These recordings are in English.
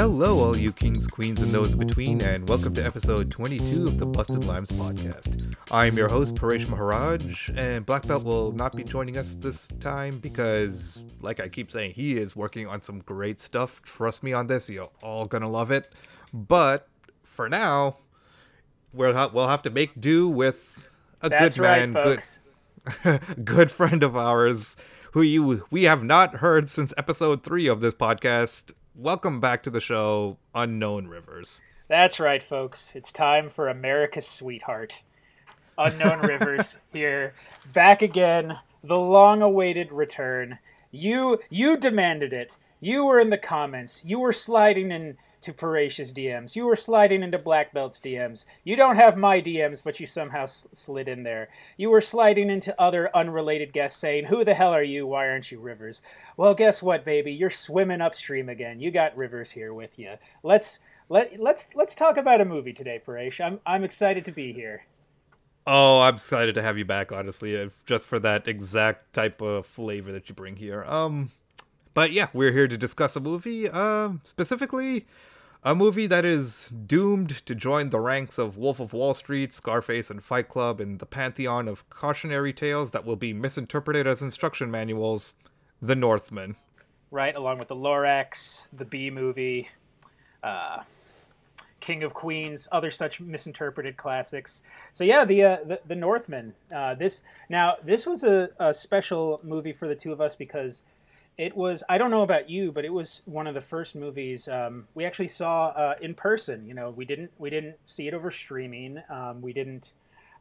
Hello, all you kings, queens, and those in between, and welcome to episode 22 of the Busted Limes podcast. I'm your host, Paresh Maharaj, and Black Belt will not be joining us this time because, like I keep saying, he is working on some great stuff. Trust me on this, you're all gonna love it. But for now, we'll, ha- we'll have to make do with a That's good man, folks. good, good friend of ours, who you we have not heard since episode three of this podcast. Welcome back to the show, Unknown Rivers. That's right, folks. It's time for America's sweetheart. Unknown Rivers here, back again. The long-awaited return. You you demanded it. You were in the comments. You were sliding in to Paresh's DMs. You were sliding into Black Belt's DMs. You don't have my DMs, but you somehow slid in there. You were sliding into other unrelated guests saying, "Who the hell are you? Why aren't you Rivers?" Well, guess what, baby? You're swimming upstream again. You got Rivers here with you. Let's let let's let's talk about a movie today, Paresh. I'm I'm excited to be here. Oh, I'm excited to have you back, honestly, if- just for that exact type of flavor that you bring here. Um, but yeah, we're here to discuss a movie, uh, specifically a movie that is doomed to join the ranks of Wolf of Wall Street, Scarface, and Fight Club in the pantheon of cautionary tales that will be misinterpreted as instruction manuals. The Northman. right? Along with the Lorax, the B movie, uh, King of Queens, other such misinterpreted classics. So yeah, the uh, the, the Northman. Uh, this now this was a, a special movie for the two of us because it was I don't know about you, but it was one of the first movies um, we actually saw uh, in person. You know, we didn't we didn't see it over streaming. Um, we didn't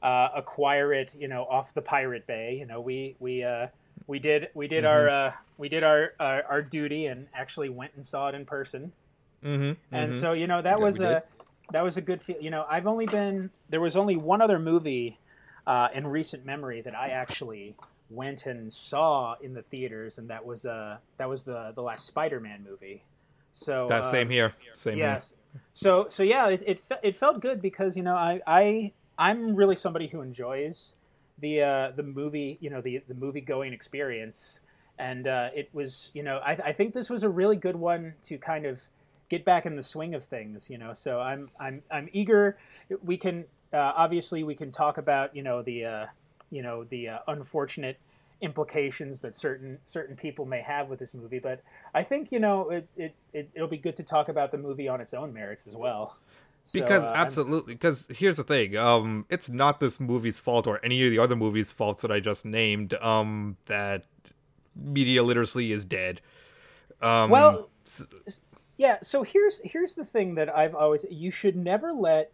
uh, acquire it, you know, off the Pirate Bay. You know, we we uh, we did we did our uh, we did our, our our duty and actually went and saw it in person. Mm-hmm. And so you know that Yeah, was a did. that was a good feel. You know, I've only been there was only one other movie uh, in recent memory that I actually went and saw in the theaters, and that was uh that was the the last Spider-Man movie. So that uh, same here. Same Yes. So so yeah, it it, it felt good because you know I I I'm really somebody who enjoys the uh, the movie you know the the movie going experience, and uh, it was you know I I think this was a really good one to kind of get back in the swing of things you know so I'm I'm I'm eager. We can uh, obviously we can talk about you know the uh, you know the uh, unfortunate implications that certain certain people may have with this movie but i think you know it, it, it it'll be good to talk about the movie on its own merits as well. So, because uh, absolutely because here's the thing um it's not this movie's fault or any of the other movies faults that i just named um that media literacy is dead. Um well yeah so here's here's the thing that i've always you should never let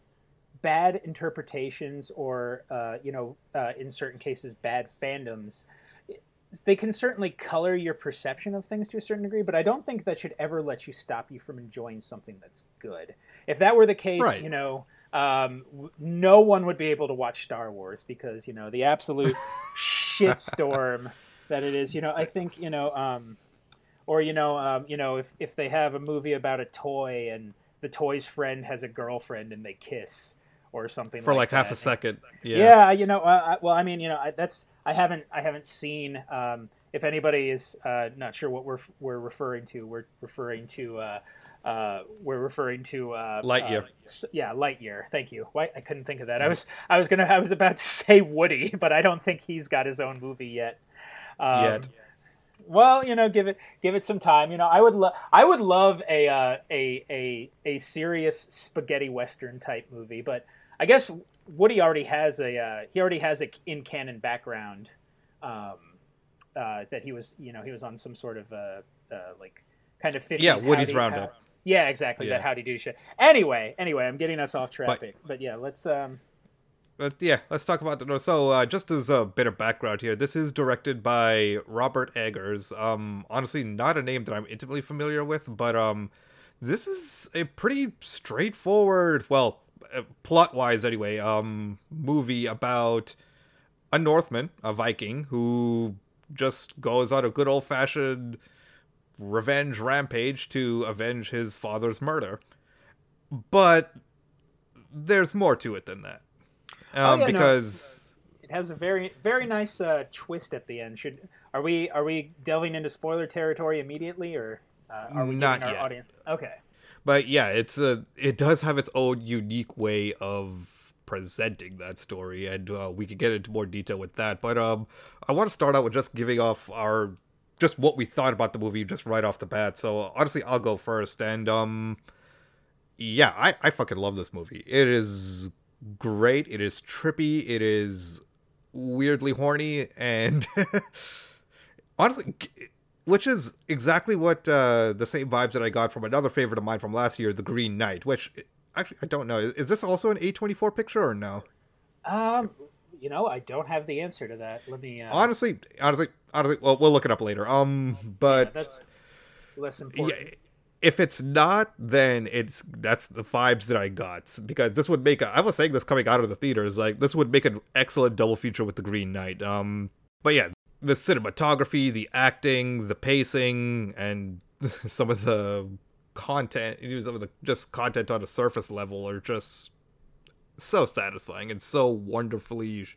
bad interpretations or uh, you know uh, in certain cases bad fandoms they can certainly color your perception of things to a certain degree but i don't think that should ever let you stop you from enjoying something that's good if that were the case Right. you know um, w- no one would be able to watch star wars because you know the absolute shitstorm that it is you know i think you know um, or you know um, you know if, if they have a movie about a toy and the toy's friend has a girlfriend and they kiss or something for like, half that. a second yeah, Yeah, you know, uh, I, well, I mean, you know, I, that's I haven't I haven't seen. Um, if anybody is uh, not sure what we're we're referring to, we're referring to uh, uh, we're referring to uh, Lightyear. uh, s- yeah, Lightyear. Thank you. Why I couldn't think of that. I was I was gonna I was about to say Woody, but I don't think he's got his own movie yet. Um, Yet. Well, you know, give it give it some time. You know, I would love I would love a uh, a a a serious spaghetti western type movie, but I guess Woody already has a uh, he already has a in canon background um, uh, that he was you know he was on some sort of uh, uh, like kind of 50s Yeah, Woody's howdy- Roundup. how- yeah, exactly Yeah. that howdy do shit. Anyway, anyway, I'm getting us off traffic, but, yeah, let's um But yeah, let's talk about the so uh, just as a bit of background here, this is directed by Robert Eggers. Um, honestly, not a name that I'm intimately familiar with, but um, this is a pretty straightforward, well, uh, plot-wise anyway, um, movie about a Northman, a Viking, who just goes on a good old-fashioned revenge rampage to avenge his father's murder. But there's more to it than that. Um, yeah, no. because it has a very very nice uh, twist at the end. Should are we are we delving into spoiler territory immediately or uh, are we Not our yet. audience? Okay. But yeah, it's a it does have its own unique way of presenting that story, and uh, we could get into more detail with that. But um, I want to start out with just giving off our just what we thought about the movie just right off the bat. So honestly, I'll go first, and um, yeah, I I fucking love this movie. It is great. It is trippy. It is weirdly horny, and honestly which is exactly what uh, the same vibes that I got from another favorite of mine from last year, The Green Knight. Which actually I don't know. Is, is this also an A twenty four picture or no? Um, you know, I don't have the answer to that. Let me. Uh... Honestly, honestly, honestly, well, we'll look it up later. Um, but yeah, that's less important. Yeah, if it's not, then it's that's the vibes that I got because this would make. A, I was saying this coming out of the theaters, like this would make an excellent double feature with The Green Knight. Um, but yeah, the cinematography, the acting, the pacing, and some of the content, some of the just content on a surface level are just so satisfying and so wonderfully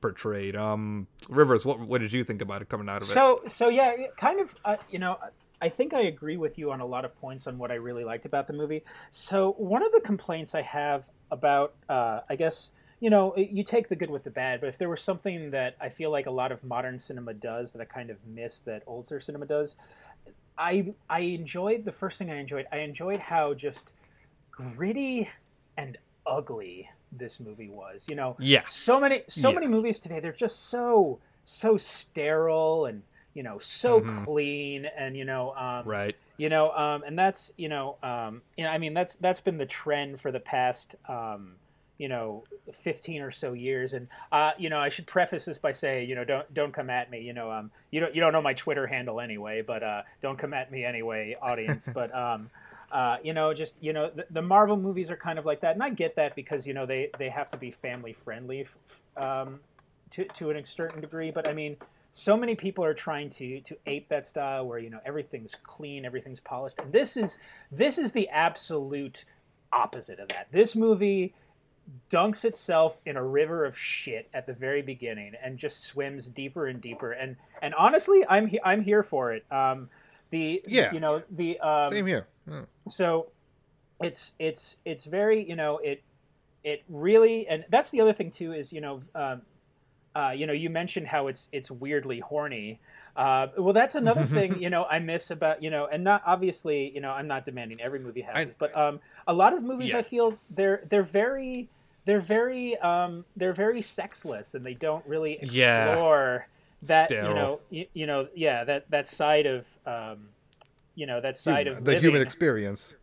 portrayed. Um, Rivers, what what did you think about it coming out of it? So so yeah, kind of. Uh, you know, I think I agree with you on a lot of points on what I really liked about the movie. So one of the complaints I have about, uh, I guess you know, you take the good with the bad, but if there was something that I feel like a lot of modern cinema does that I kind of miss that older cinema does, I I enjoyed the first thing I enjoyed. I enjoyed how just gritty and ugly this movie was. You know, yeah. So many so yeah. many movies today they're just so so sterile and you know so mm-hmm. clean and you know um, right you know um, and that's you know um, you know I mean that's that's been the trend for the past um, you know 15 or so years and uh, you know i should preface this by saying you know don't don't come at me you know um you don't you don't know my twitter handle anyway but uh don't come at me anyway audience but um uh, you know, just you know, the, the, Marvel movies are kind of like that, and I get that because you know they they have to be family friendly, um, to to an certain degree. But I mean, so many people are trying to to ape that style where you know everything's clean, everything's polished, and this is this is the absolute opposite of that. This movie dunks itself in a river of shit at the very beginning and just swims deeper and deeper. And and honestly i'm he- i'm here for it. Um the yeah. you know the um, same here. Yeah. so it's it's it's very you know it it really and that's the other thing too is you know um, uh, you know you mentioned how it's it's weirdly horny. Uh, well, that's another thing you know I miss about you know, and not obviously you know I'm not demanding every movie has I, this, but um, a lot of movies yeah. I feel they're they're very they're very um, they're very sexless and they don't really explore yeah. that Sterile. you know you, you, know yeah that that side of um, you know that side human, of the living. human experience.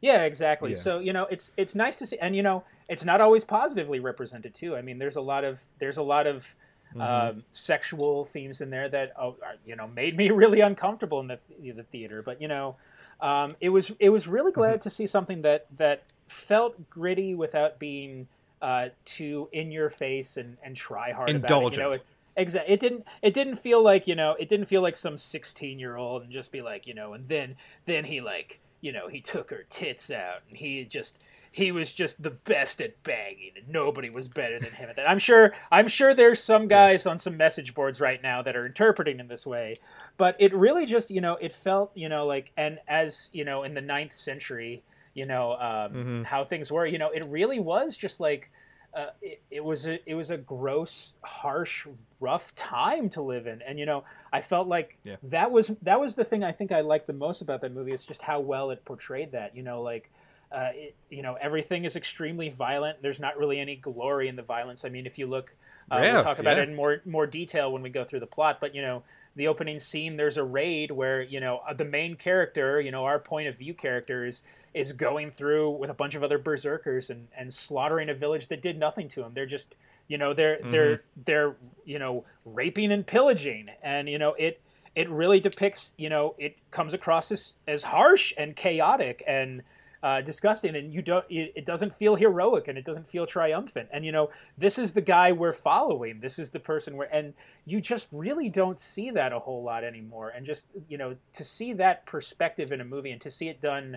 Yeah, exactly. Yeah. So you know it's it's nice to see, and you know it's not always positively represented too. I mean, there's a lot of there's a lot of mm-hmm. um, sexual themes in there that oh, you know made me really uncomfortable in the the theater. But you know, um, it was it was really glad mm-hmm. to see something that that felt gritty without being uh, too in your face and, and try hard Indulgent. about it. You know, Exactly. It didn't. It didn't feel like you know. It didn't feel like some sixteen-year-old and just be like you know. And then then he like you know he took her tits out and he just he was just the best at banging and nobody was better than him at that. I'm sure I'm sure there's some guys on some message boards right now that are interpreting in this way. But it really just, you know, it felt, you know, like and as, you know, in the ninth century, you know, um, mm-hmm. how things were, you know, it really was just like uh, it, it, was a it was a gross, harsh, rough time to live in, and you know I felt like yeah. that was that was the thing I think I liked the most about that movie is just how well it portrayed that. You know, like uh, it, you know everything is extremely violent. There's not really any glory in the violence. I mean, if you look, uh, yeah, we'll talk about yeah. it in more more detail when we go through the plot. But you know, the opening scene, there's a raid where you know uh, the main character, you know, our point of view characters is going through with a bunch of other berserkers and, and slaughtering a village that did nothing to them. They're just you know they're mm-hmm. they're they're you know raping and pillaging and you know it it really depicts you know it comes across as as harsh and chaotic and uh, disgusting and you don't it, it, doesn't feel heroic and it doesn't feel triumphant. And you know this is the guy we're following. This is the person where and you just really don't see that a whole lot anymore. And just you know to see that perspective in a movie and to see it done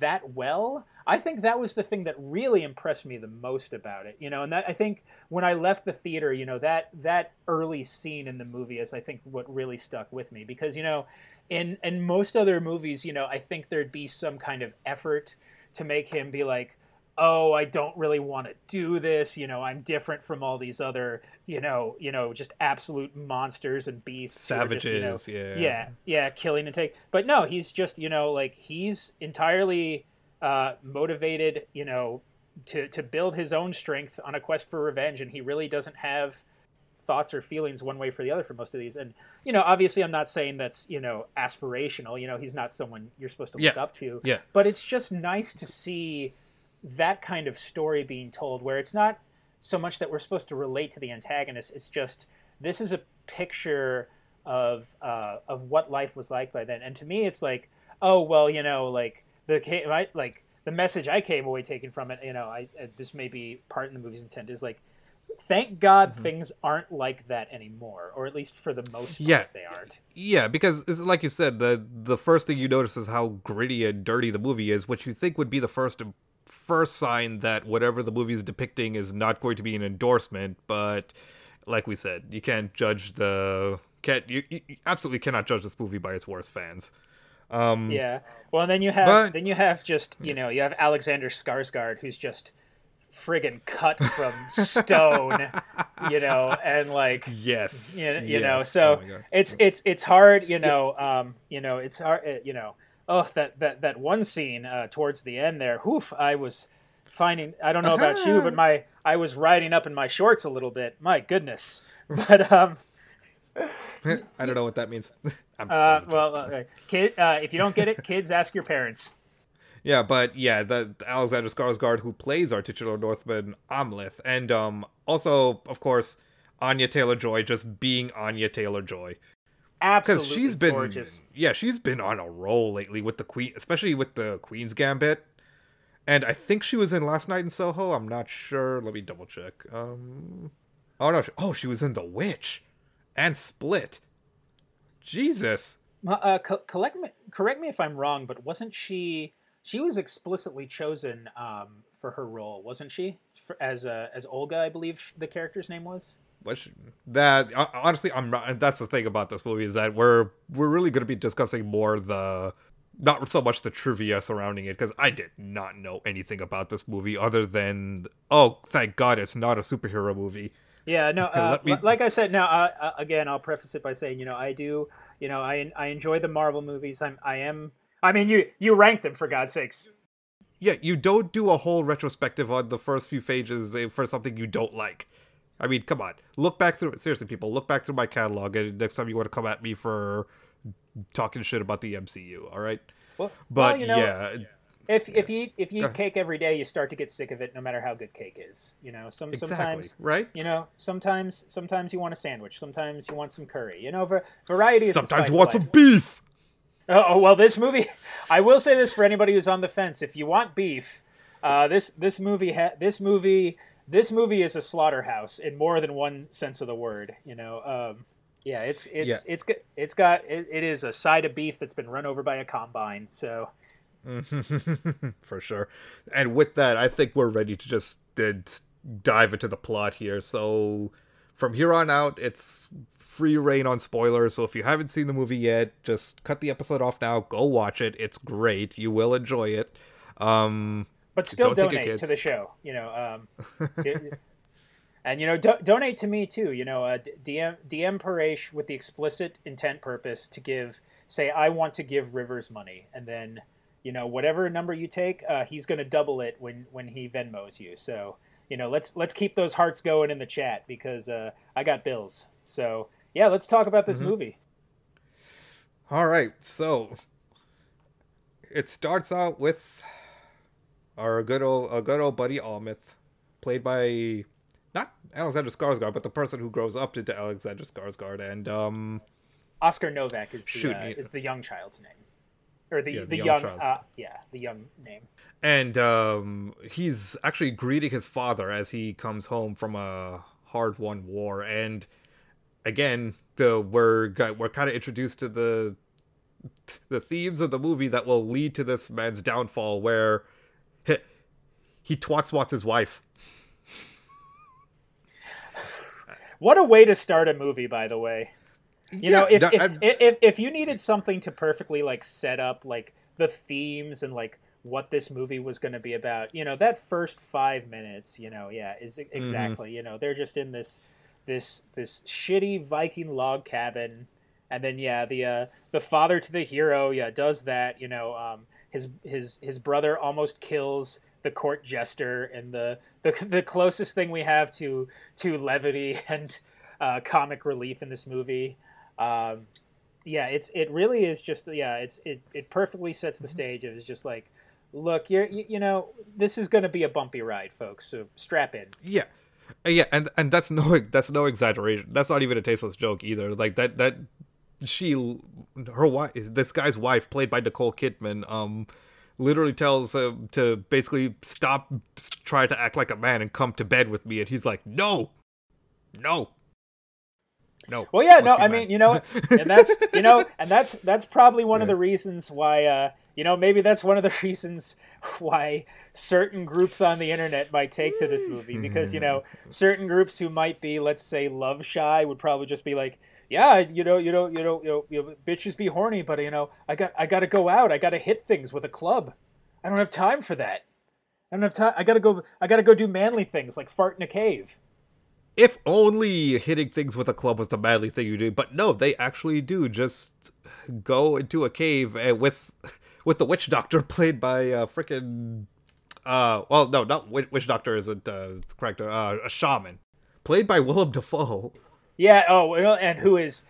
that well. I think that was the thing that really impressed me the most about it. You know, and that I think when I left the theater, you know, that that early scene in the movie is I think what really stuck with me because you know, in in most other movies, you know, I think there'd be some kind of effort to make him be like oh i don't really want to do this you know i'm different from all these other you know you know just absolute monsters and beasts savages just, you know, yeah yeah yeah killing and take but no he's just you know like he's entirely uh, motivated you know to to build his own strength on a quest for revenge and he really doesn't have thoughts or feelings one way for the other for most of these and you know obviously i'm not saying that's you know aspirational you know he's not someone you're supposed to look Yeah. up to yeah but it's just nice to see that kind of story being told where it's not so much that we're supposed to relate to the antagonist it's just this is a picture of uh, of what life was like by then and to me it's like oh well you know like the I, like the message i came away taking from it you know i uh, this may be part in the movie's intent is like thank god Mm-hmm. things aren't like that anymore or at least for the most part Yeah. they aren't Yeah, because it's like you said, the the first thing you notice is how gritty and dirty the movie is, which you think would be the first first sign that whatever the movie is depicting is not going to be an endorsement. But like we said, you can't judge the can't you, you you absolutely cannot judge this movie by its worst fans. Um, Yeah. Well, and then you have But- then you have just you know you have Alexander Skarsgård who's just friggin' cut from stone, you know, and like Yes, you, you know, so Oh it's it's it's hard, you know, um, you know, it's hard, you know. Oh, that that that one scene uh, towards the end there. Oof, I was finding. I don't know about you, but my I was riding up in my shorts a little bit. My goodness. But um, I don't know what that means. I'm- uh, well, uh, kid, uh, if you don't get it, kids, ask your parents. Yeah, but yeah, the, the Alexander Skarsgård who plays our titular Northman Amleth, and um also of course Anya Taylor Joy just being Anya Taylor Joy because Absolutely she's been gorgeous. yeah she's been on a roll lately with the Queen, especially with the Queen's Gambit, and I think she was in Last Night in Soho. I'm not sure. Let me double check. Um, oh no, she, oh she was in The Witch and Split. Jesus. Uh, co- collect me, correct me if I'm wrong, but wasn't she? She was explicitly chosen um, for her role, wasn't she? For, as uh, as Olga, I believe the character's name was. Which that honestly, I'm not. That's the thing about this movie is that we're we're really going to be discussing more the not so much the trivia surrounding it because I did not know anything about this movie other than oh thank God it's not a superhero movie. Yeah, no. Uh, me- like I said, now uh, uh, again, I'll preface it by saying, you know, I do, you know, I I enjoy the Marvel movies. I'm I am. I mean, you you rank them for God's sakes. Yeah, you don't do a whole retrospective on the first few pages eh, for something you don't like. I mean, come on, look back through seriously, people. Look back through my catalog, and next time you want to come at me for talking shit about the MCU, all right? Well, But well, you know, yeah, if if you if you eat cake every day, you start to get sick of it, no matter how good cake is. You know, some exactly, sometimes right? you know sometimes sometimes you want a sandwich sometimes you want some curry you know variety is the Sometimes you want some beef. oh, oh, well this movie i will say this for anybody who's on the fence if you want beef uh, this this movie ha- this movie this movie is a slaughterhouse in more than one sense of the word you know um, yeah it's it's Yeah. it's got it's got it, it is a side of beef that's been run over by a combine so for sure. And with that, I think we're ready to just uh, dive into the plot here. So from here on out, it's free reign on spoilers. So if you haven't seen the movie yet, just cut the episode off now. Go watch it. It's great. You will enjoy it. Um, but still Don't donate to the show you know um, and you know do- donate to me too you know uh, dm dm paresh with the explicit intent purpose to give say i want to give rivers money and then you know whatever number you take uh, he's going to double it when when he venmos you. So you know let's let's keep those hearts going in the chat because uh, i got bills. So yeah let's talk about this movie. All right, so it starts out with our good old, a good old buddy Almith, played by not Alexander Skarsgård, but the person who grows up into Alexander Skarsgård, and um, oscar novak is the uh, is the young child's name. Or the Yeah, the, the young young, uh, yeah the young name. And um, he's actually greeting his father as he comes home from a hard-won war, and again, the we're we're kind of introduced to the the themes of the movie that will lead to this man's downfall, where he, he twats wats his wife. What a way to start a movie, by the way. You Yeah, know, if, no, if, and- if if you needed something to perfectly like set up like the themes and like what this movie was going to be about, you know, that first five minutes, you know, yeah, is Mm-hmm. exactly. You know, they're just in this this this shitty Viking log cabin, and then yeah, the uh, the father to the hero, yeah, does that. You know, um, his his his brother almost kills the court jester, and the the, the closest thing we have to to levity and uh, comic relief in this movie. Um, yeah, it's it really is just yeah, it's it it perfectly sets the stage. It was just like, look, you're you, you know this is going to be a bumpy ride, folks. So strap in. Yeah, Uh, yeah, and and that's no that's no exaggeration. That's not even a tasteless joke either. Like that that she her wife this guy's wife played by Nicole Kidman um literally tells him to basically stop try to act like a man and come to bed with me. And he's like no no no Well, yeah, no, I man." mean, you know, and that's you know, and that's that's probably one of the reasons why, uh, you know, maybe that's one of the reasons why certain groups on the internet might take to this movie. Because you know certain groups who might be, let's say, love shy would probably just be like, yeah, you know, you know, you know, you know, you know bitches be horny, but you know, I got I got to go out, I got to hit things with a club, I don't have time for that. I don't have time. I gotta go. I gotta go do manly things like fart in a cave. if only hitting things with a club was the manly thing you do but no they actually do just go into a cave and with with the witch doctor played by uh freaking uh well no not witch, witch doctor isn't uh correct uh a shaman played by Willem Dafoe Yeah. Oh, and who is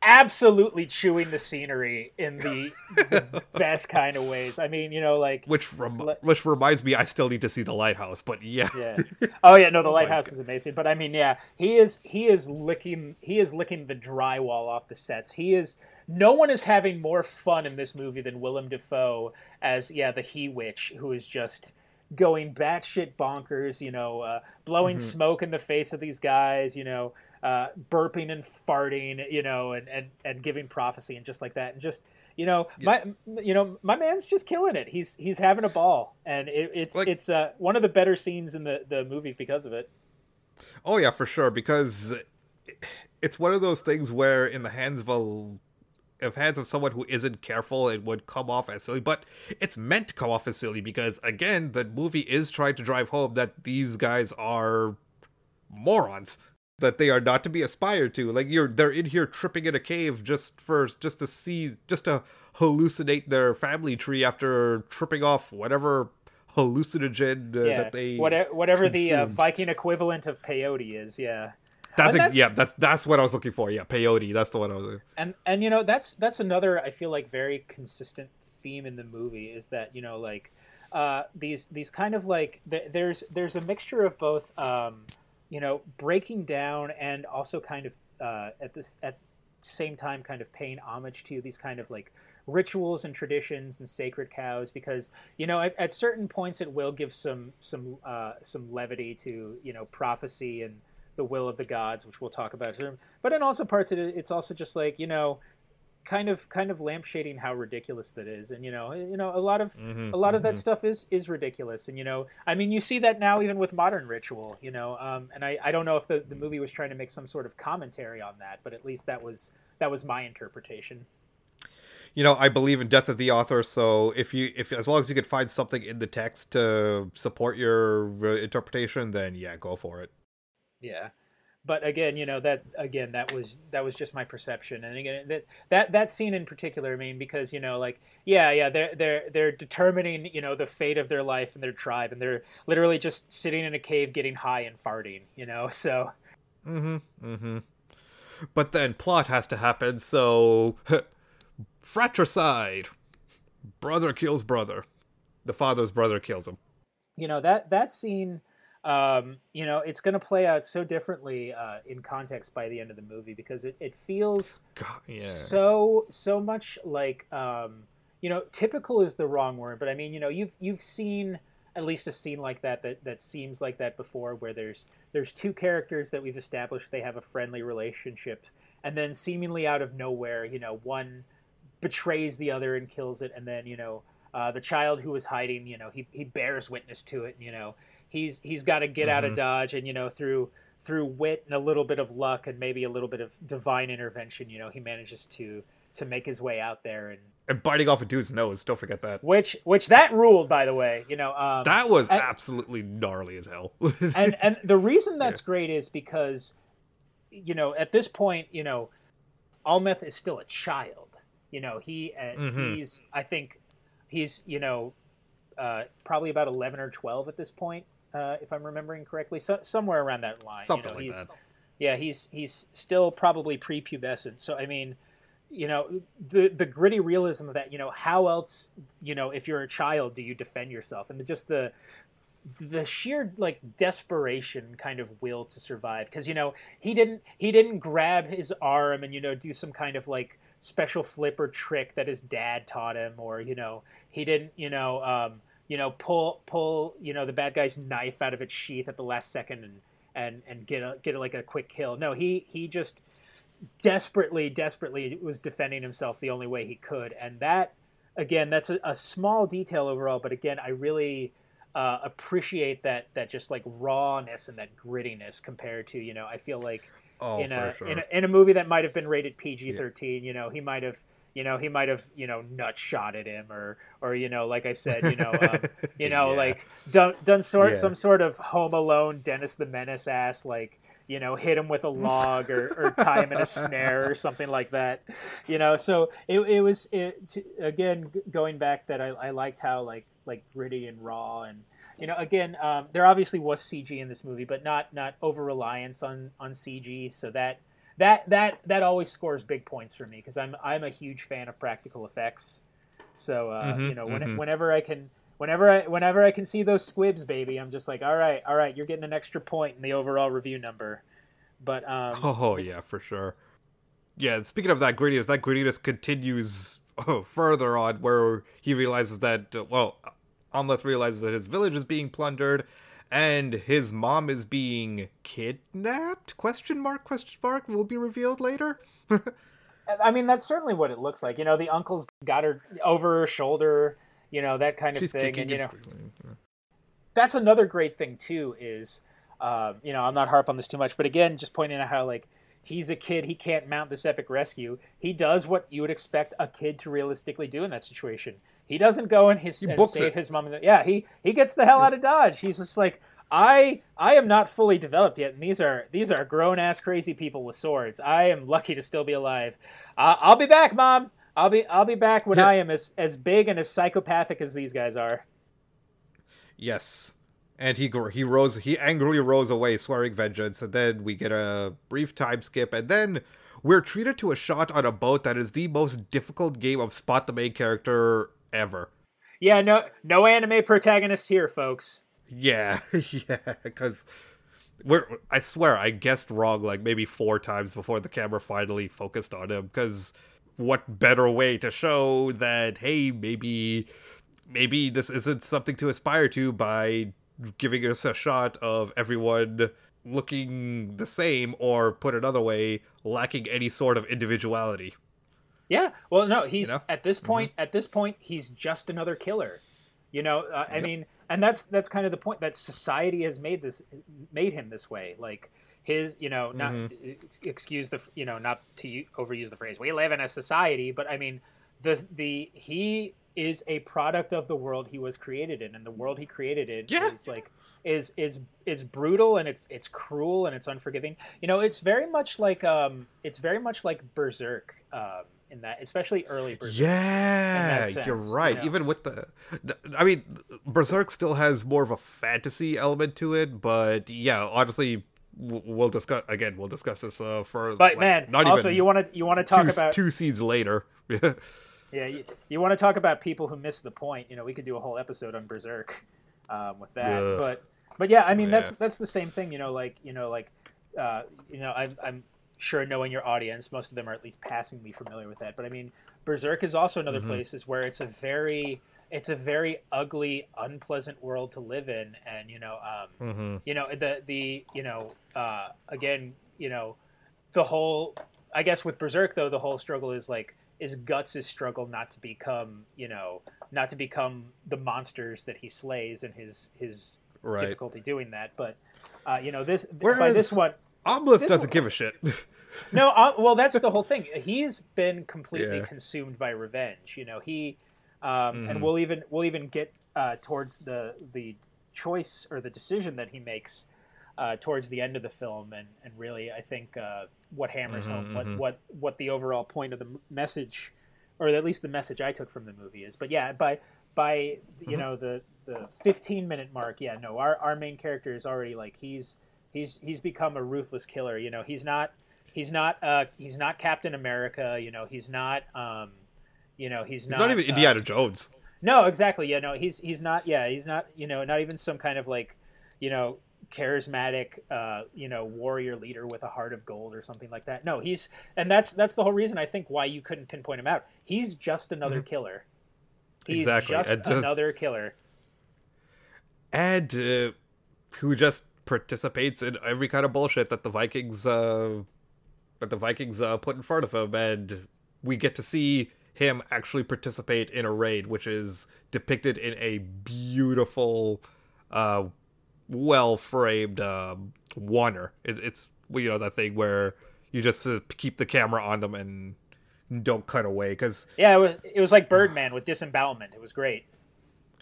absolutely chewing the scenery in the, the best kind of ways. I mean, you know, like which rem- which reminds me I still need to see the lighthouse but yeah yeah. Oh yeah, no, the my lighthouse is amazing. But I mean, yeah, he is he is licking he is licking the drywall off the sets. He is no one is having more fun in this movie than Willem Dafoe as yeah the he witch who is just going batshit bonkers. You know, uh, blowing Mm-hmm. smoke in the face of these guys. You know. Uh, burping and farting, you know, and, and, and giving prophecy and just like that, and just you know, my you know, my man's just killing it. He's he's having a ball, and it, it's Like- it's uh, one of the better scenes in the the movie because of it. Oh yeah, for sure. Because it's one of those things where, in the hands of a, of hands of someone who isn't careful, it would come off as silly. But it's meant to come off as silly because, again, the movie is trying to drive home that these guys are morons. That they are not to be aspired to. Like you're, they're in here tripping in a cave just for just to see, just to hallucinate their family tree after tripping off whatever hallucinogen uh, Yeah, that they whatever, whatever the uh. Viking equivalent of peyote is. Yeah. That's, a, that's- yeah, that's that's what I was looking for. Yeah, peyote. That's the one I was. and and you know that's that's another I feel like very consistent theme in the movie is that you know like uh, these these kind of like th- there's there's a mixture of both um, you know breaking down and also kind of uh, at this at same time kind of paying homage to these kind of like rituals and traditions and sacred cows because you know at, at certain points it will give some some uh, some levity to you know prophecy and the will of the gods which we'll talk about but in also parts of it it's also just like you know kind of kind of lampshading how ridiculous that is and you know you know a lot of Mhm, a lot of that mhm. stuff is is ridiculous and you know i mean you see that now even with modern ritual you know um, and I, I don't know if the, the movie was trying to make some sort of commentary on that but at least that was that was my interpretation You know, I believe in death of the author. So if you, if as long as you could find something in the text to support your uh, interpretation, then yeah, go for it. Yeah. But again, you know that again that was that was just my perception, and again that that that scene in particular. I mean, because you know, like yeah, yeah, they're they're they're determining you know the fate of their life and their tribe, and they're literally just sitting in a cave, getting high and farting. You know, so Mm-hmm. Mm-hmm. But then plot has to happen. So fratricide, brother kills brother. The father's brother kills him. you know that that scene um, you know it's going to play out so differently uh, in context by the end of the movie because it, it feels God, yeah. so so much like um, you know typical is the wrong word but i mean you know you've you've seen at least a scene like that that that seems like that before where there's there's two characters that we've established they have a friendly relationship and then seemingly out of nowhere you know one betrays the other and kills it, and then you know uh, the child who was hiding, you know, he he bears witness to it. You know, he's he's got to get mm-hmm. out of mm-hmm. Dodge, and you know through through wit and a little bit of luck and maybe a little bit of divine intervention, you know, he manages to to make his way out there and and biting off a dude's nose. Don't forget that. Which which that ruled, by the way. You know, um, that was and, absolutely gnarly as hell. and and the reason that's yeah. great is because, you know, at this point, you know, Almeth is still a child. You know, he uh, mm-hmm. he's I think he's you know uh, probably about eleven or twelve at this point, uh, if I'm remembering correctly, so, somewhere around that line. Something you know, like that. Yeah, he's he's still probably prepubescent. So I mean you know the the gritty realism of that you know how else you know if you're a child do you defend yourself and just the the sheer like desperation kind of will to survive because you know he didn't he didn't grab his arm and you know do some kind of like special flip or trick that his dad taught him or you know he didn't you know um, you know pull pull you know the bad guy's knife out of its sheath at the last second and and and get a get a, like a quick kill no he he just desperately, desperately was defending himself the only way he could, and that again, that's a, a small detail overall, but again, I really uh, appreciate that that just like rawness and that grittiness compared to you know, I feel like oh, in, a, sure. in a in a movie that might have been rated PG thirteen, yeah. you know, he might have you know he might have you know nut shot at him or or you know like i said you know um, you know yeah. like done done sort yeah. some sort of home alone dennis the menace ass like you know, hit him with a log or, or tie him in a snare or something like that, you know. So it, it was it, again going back that I, I liked how like like gritty and raw and you know again um, there obviously was CG in this movie, but not not over reliance on on CG. So that that that that always scores big points for me because I'm I'm a huge fan of practical effects. So uh, mm-hmm, you know when, mm-hmm. whenever I can whenever I whenever I can see those squibs, baby, I'm just like, all right, all right, you're getting an extra point in the overall review number. But um, oh yeah, for sure. Yeah, speaking of that grittiness, that grittiness continues oh, further on where he realizes that well, Amleth realizes that his village is being plundered and his mom is being kidnapped? Question mark question mark will be revealed later? I mean that's certainly what it looks like you know the uncle's got her over her shoulder you know that kind of She's thing and you know that's another great thing too is um, you know i'm not harp on this too much but again just pointing out how like he's a kid he can't mount this epic rescue. He does what you would expect a kid to realistically do in that situation he doesn't go and, his, and save it. his mom yeah he he gets the hell out of dodge he's just like I I am not fully developed yet, and these are these are grown ass crazy people with swords. I am lucky to still be alive. Uh, I'll be back, mom. I'll be I'll be back when yeah. I am as as big and as psychopathic as these guys are. Yes. And he he rose he angrily rose away, swearing vengeance, and then we get a brief time skip, and then we're treated to a shot on a boat that is the most difficult game of spot the main character ever. Yeah, no no anime protagonists here, folks. Yeah, yeah, because we're I swear I guessed wrong like maybe four times before the camera finally focused on him because what better way to show that hey maybe maybe this isn't something to aspire to by giving us a shot of everyone looking the same or put another way lacking any sort of individuality yeah well no he's you know? at this mm-hmm. point mm-hmm. at this point he's just another killer you know uh, i mean and that's that's kind of the point that society has made this made him this way like his you know not mm-hmm. excuse the you know not to overuse the phrase we live in a society but i mean the the he is a product of the world he was created in and the world he created in yeah. is like is is is brutal and it's it's cruel and it's unforgiving you know it's very much like um it's very much like berserk um in that, especially early Berserk. Yeah, sense, you're right. You know? Even with the, I mean, Berserk still has more of a fantasy element to it, but yeah, honestly, we'll discuss again. We'll discuss this uh, for. But like, man, not also you want to you want to talk two, about two seeds later. yeah, you, you want to talk about people who miss the point. You know, we could do a whole episode on Berserk um, with that. Ugh. But but yeah, I mean yeah. that's that's the same thing. You know, like you know, like uh, you know, I, I'm sure knowing your audience, most of them are at least passingly familiar with that. But I mean, Berserk is also another mm-hmm. place where it's a very it's a very ugly, unpleasant world to live in, and you know, um, mm-hmm. you know the the you know uh, again, you know, the whole. I guess with Berserk though, the whole struggle is like is Guts' struggle not to become, you know, not to become the monsters that he slays and his his Right. difficulty doing that. But uh, you know, this by this one, Omleth doesn't one- give a shit. no, uh, well, that's the whole thing. He's been completely Yeah. consumed by revenge. You know, he, um, and Mhm. we'll even we'll even get uh, towards the the choice or the decision that he makes uh, towards the end of the film, and and really, I think uh, what hammers Mhm, home what mhm. what what the overall point of the message, or at least the message I took from the movie is. But yeah, by by you Mhm. know the the 15 minute mark, yeah, no, our our main character is already like he's he's he's become a ruthless killer. You know, he's not he's not uh he's not Captain America. You know, he's not um you know he's, He's not even uh, Indiana Jones. no, exactly. Yeah, no, he's he's not. Yeah, he's not. You know, not even some kind of like, you know, charismatic, uh, you know, warrior leader with a heart of gold or something like that. No, he's and that's that's the whole reason I think why you couldn't pinpoint him out. He's just another killer. He's Mm-hmm. Exactly, just just- another killer. and uh, who just participates in every kind of bullshit that the Vikings uh, that the Vikings uh, put in front of him, and we get to see him actually participate in a raid, which is depicted in a beautiful, uh, well framed um oneer. It, it's you know that thing where you just uh, keep the camera on them and don't cut away because Yeah, it was it was like Birdman with disembowelment. It was great.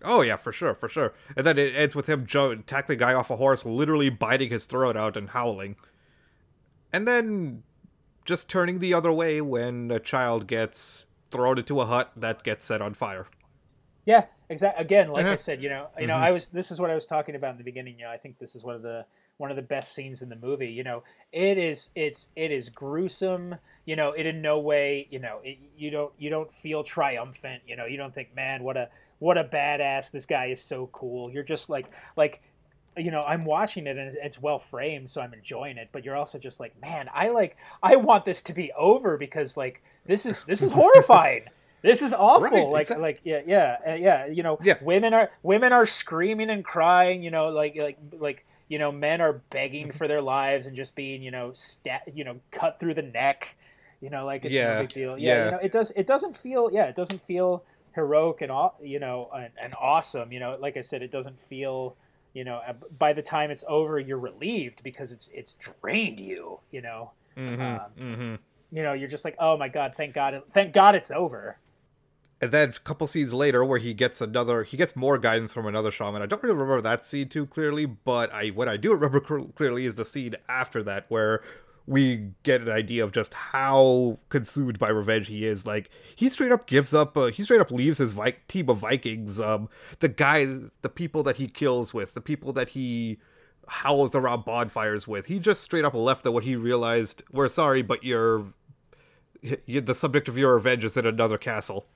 Oh yeah, for sure, for sure. And then it ends with him jo- tackling the guy off a horse, literally biting his throat out and howling. And then just turning the other way when a child gets thrown into a hut that gets set on fire. Yeah, exactly. Again, like I Uh-huh. said, you know, you know, Mhm. I was. This is what I was talking about in the beginning. You know, I think this is one of the one of the best scenes in the movie. You know, it is. It's it is gruesome. You know, it in no way. You know, it, you don't you don't feel triumphant. You know, you don't think, man, what a what a badass. This guy is so cool. You're just like like. You know, I'm watching it and it's- well framed, so I'm enjoying it. But you're also just like, man, I like, I want this to be over because like this is this is horrifying. This is awful. Right, like, exact- like, yeah, yeah, uh, yeah. You know, Yeah. women are women are screaming and crying. You know, like, like, like, you know, men are begging for their lives and just being, you know, stat, you know, cut through the neck. You know, like it's no big deal. Yeah, yeah. you know, it does. It doesn't feel. Yeah, it doesn't feel heroic and you know and, and awesome. You know, like I said, it doesn't feel. You know, by the time it's over, you're relieved because it's it's drained you. You know, Mm-hmm. Um, mm-hmm. you know, you're just like, oh my god, thank God, thank God it's over. And then a couple scenes later, where he gets another, he gets more guidance from another shaman. I don't really remember that scene too clearly, but I what I do remember cl- clearly is the scene after that, where we get an idea of just how consumed by revenge he is. Like he straight up gives up, uh, he straight up leaves his Vi- team of Vikings, um, the guys, the people that he kills with, the people that he howls around bonfires with. He just straight up left them when he realized, "We're sorry, but you're." y- The subject of your revenge is in another castle.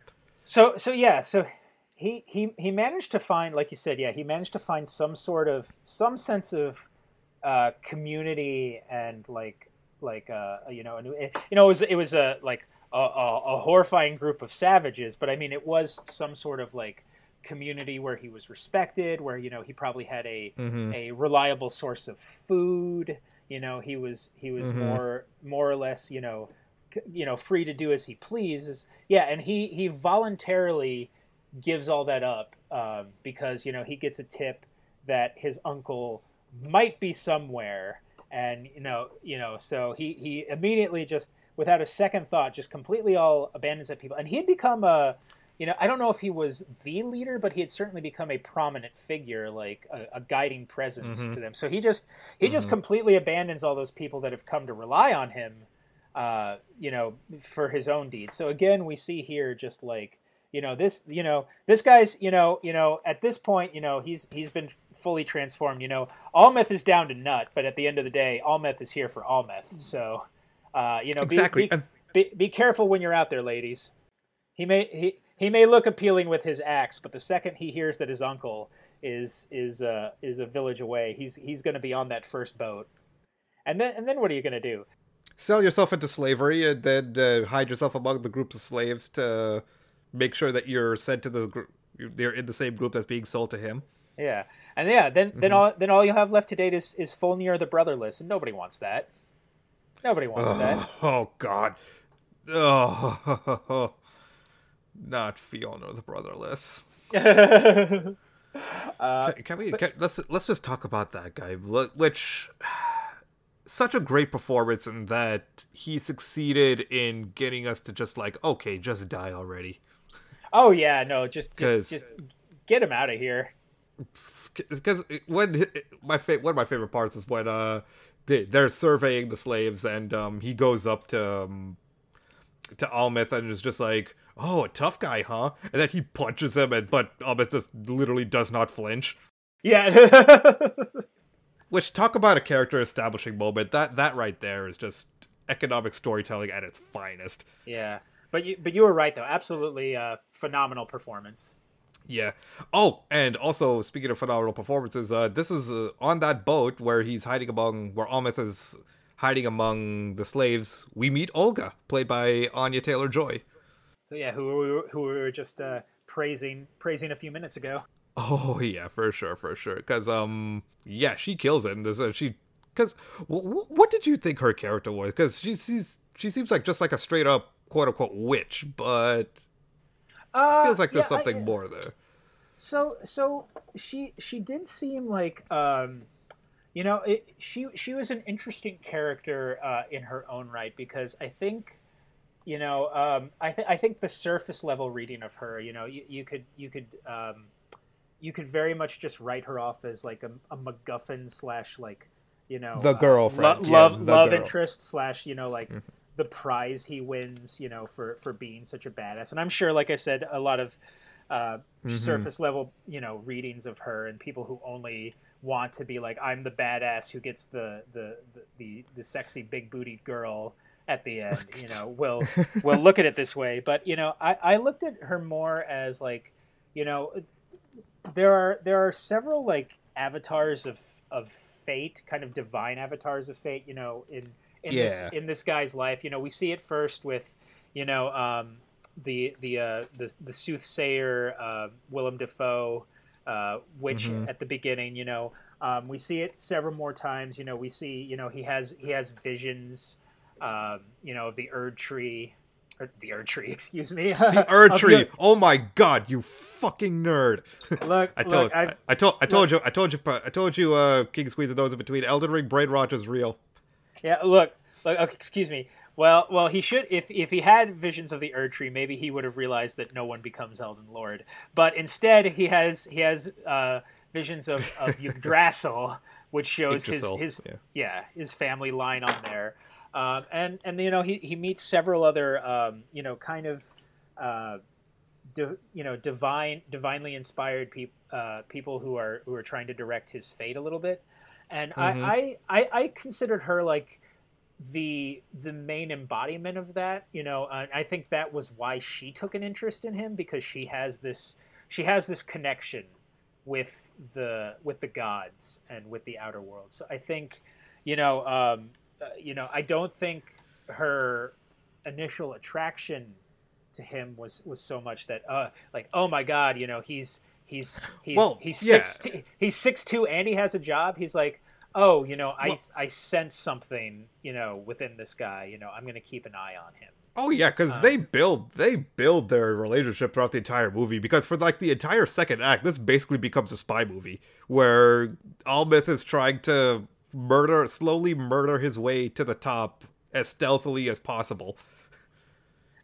So so yeah, so he he he managed to find, like you said, yeah, he managed to find some sort of some sense of uh, community and like like uh, you know, and it, you know, it was it was a like a, a, a horrifying group of savages, but I mean, it was some sort of like community where he was respected, where you know he probably had a Mm-hmm. a reliable source of food. You know, he was he was Mhm. more more or less you know you know free to do as he pleases. Yeah, and he he voluntarily gives all that up um, because you know he gets a tip that his uncle might be somewhere, and you know you know so he he immediately just without a second thought just completely all abandons that people, and he had become a you know, I don't know if he was the leader, but he had certainly become a prominent figure, like a, a guiding presence Mhm. to them. So he just he just Mhm. completely abandons all those people that have come to rely on him, uh, you know, for his own deeds. So again, we see here just like you know this you know this guy's you know you know at this point you know he's he's been fully transformed you know Almeth is down to nut but at the end of the day Almeth is here for Almeth so uh you know be- Exactly. be, and be, be careful when you're out there, ladies. He may he, he may look appealing with his axe, but the second he hears that his uncle is is uh, is a village away, he's he's going to be on that first boat. And then and then what are you going to do? sell yourself into slavery and then uh, hide yourself among the groups of slaves to make sure that you're sent to the group they're in the same group that's being sold to him Yeah, and yeah, then then all then all you have left to date is is Fjölnir the brotherless, and nobody wants that. Nobody wants that. oh god oh, not Fiona the Brotherless. uh, Can, can we? Can, let's let's just talk about that guy. Which such a great performance in that he succeeded in getting us to just like, okay, just die already. Oh yeah, no, just just, just get him out of here. because when my fa- one of my favorite parts is when uh they, they're surveying the slaves and um he goes up to um, to Amleth and is just like oh a tough guy huh and then he punches him and but Amleth just literally does not flinch Yeah. which talk about a character establishing moment that that right there is just economic storytelling at its finest yeah. But you but you were right though. Absolutely uh, phenomenal performance. Yeah. Oh, and also speaking of phenomenal performances, uh, this is uh, on that boat where he's hiding among where Amleth is hiding among the slaves. We meet Olga, played by Anya Taylor Joy. Yeah, who we were, who we were just uh, praising praising a few minutes ago. Oh yeah, for sure, for sure. Because um, yeah, she kills it. And this, uh, she, because w- w- what did you think her character was? Because she sees she seems like just like a straight up quote unquote witch, but Uh, feels like there's yeah, I- something more there. So so she she did seem like um you know it, she she was an interesting character uh, in her own right because I think you know um, I think I think the surface level reading of her you know you, you could you could um, you could very much just write her off as like a, a MacGuffin slash like you know The uh, girlfriend, lo- yeah, love love girl. Mm-hmm. interest slash you know like the prize he wins you know for for being such a badass and I'm sure like I said a lot of uh, Mm-hmm. surface level, you know, readings of her and people who only want to be like, I'm the badass who gets the the the, the, the sexy big bootied girl at the end. You know, will will look at it this way. But you know, I, I looked at her more as like, you know, there are there are several like avatars of of fate, kind of divine avatars of fate. You know, in in Yeah. this in this guy's life. You know, we see it first with, you know, um, the the uh, the the soothsayer uh, Willem Dafoe, uh, which Mhm. at the beginning, you know, um, we see it several more times. You know, we see, you know, he has he has visions, um, you know, of the Erd tree, or the Erd tree, excuse me, The Erd tree. Oh my god, you fucking nerd. Look, I told, I've- I, I told, I told you, I told you, I told you. Uh, King squeezes those in between. Elden Ring, Brain Rogers, is real. Yeah, look, look. Okay, excuse me. Well, well, he should. If if he had visions of the Erd Tree, maybe he would have realized that no one becomes Elden Lord. But instead, he has he has uh, visions of of Yggdrasil, which shows his Yggdrasil, his yeah. yeah. his family line on there. Um, and and you know he he meets several other um, you know kind of uh, di- you know divine divinely inspired people uh, people who are who are trying to direct his fate a little bit. And Mhm. I, I I I considered her like the the main embodiment of that you know uh, i think that was why she took an interest in him because she has this she has this connection with the with the gods and with the outer world so i think you know um uh, you know i don't think her initial attraction to him was was so much that uh like oh my god you know he's he's he's Well, he's yeah. six two, he's six two and he has a job he's like oh you know i Well- i sense something you know within this guy you know i'm gonna keep an eye on him Oh yeah, because Uh, they build they build their relationship throughout the entire movie. Because for like the entire second act, this basically becomes a spy movie where Amleth is trying to murder, slowly murder his way to the top as stealthily as possible.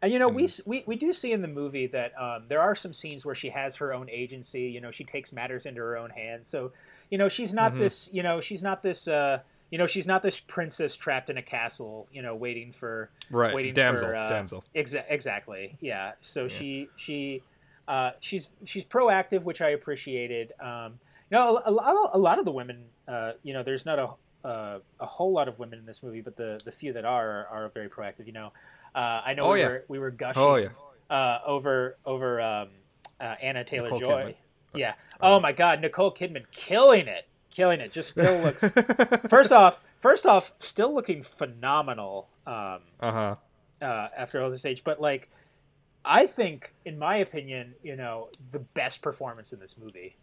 And you know, we, Hmm. we we do see in the movie that um, there are some scenes where she has her own agency. You know, she takes matters into her own hands. So, you know, she's not Mhm. this. You know, she's not this. Uh, you know, she's not this princess trapped in a castle. You know, waiting for Right, waiting damsel, for uh, damsel. Exa- exactly. Yeah. So she she uh, she's she's proactive, which I appreciated. Um, you know, a, a lot of, a lot of the women. Uh, you know, there's not a uh, a whole lot of women in this movie, but the the few that are are, are very proactive. You know, uh, I know Oh, we yeah. were we were gushing Oh yeah, uh, over over um, uh, Anna Taylor Nicole Joy. Kidman. Yeah. Oh my God, Nicole Kidman killing it, killing it. Just still looks. first off, first off, still looking phenomenal. Um, uh huh. uh, after all this age, but like, I think, in my opinion, you know, the best performance in this movie.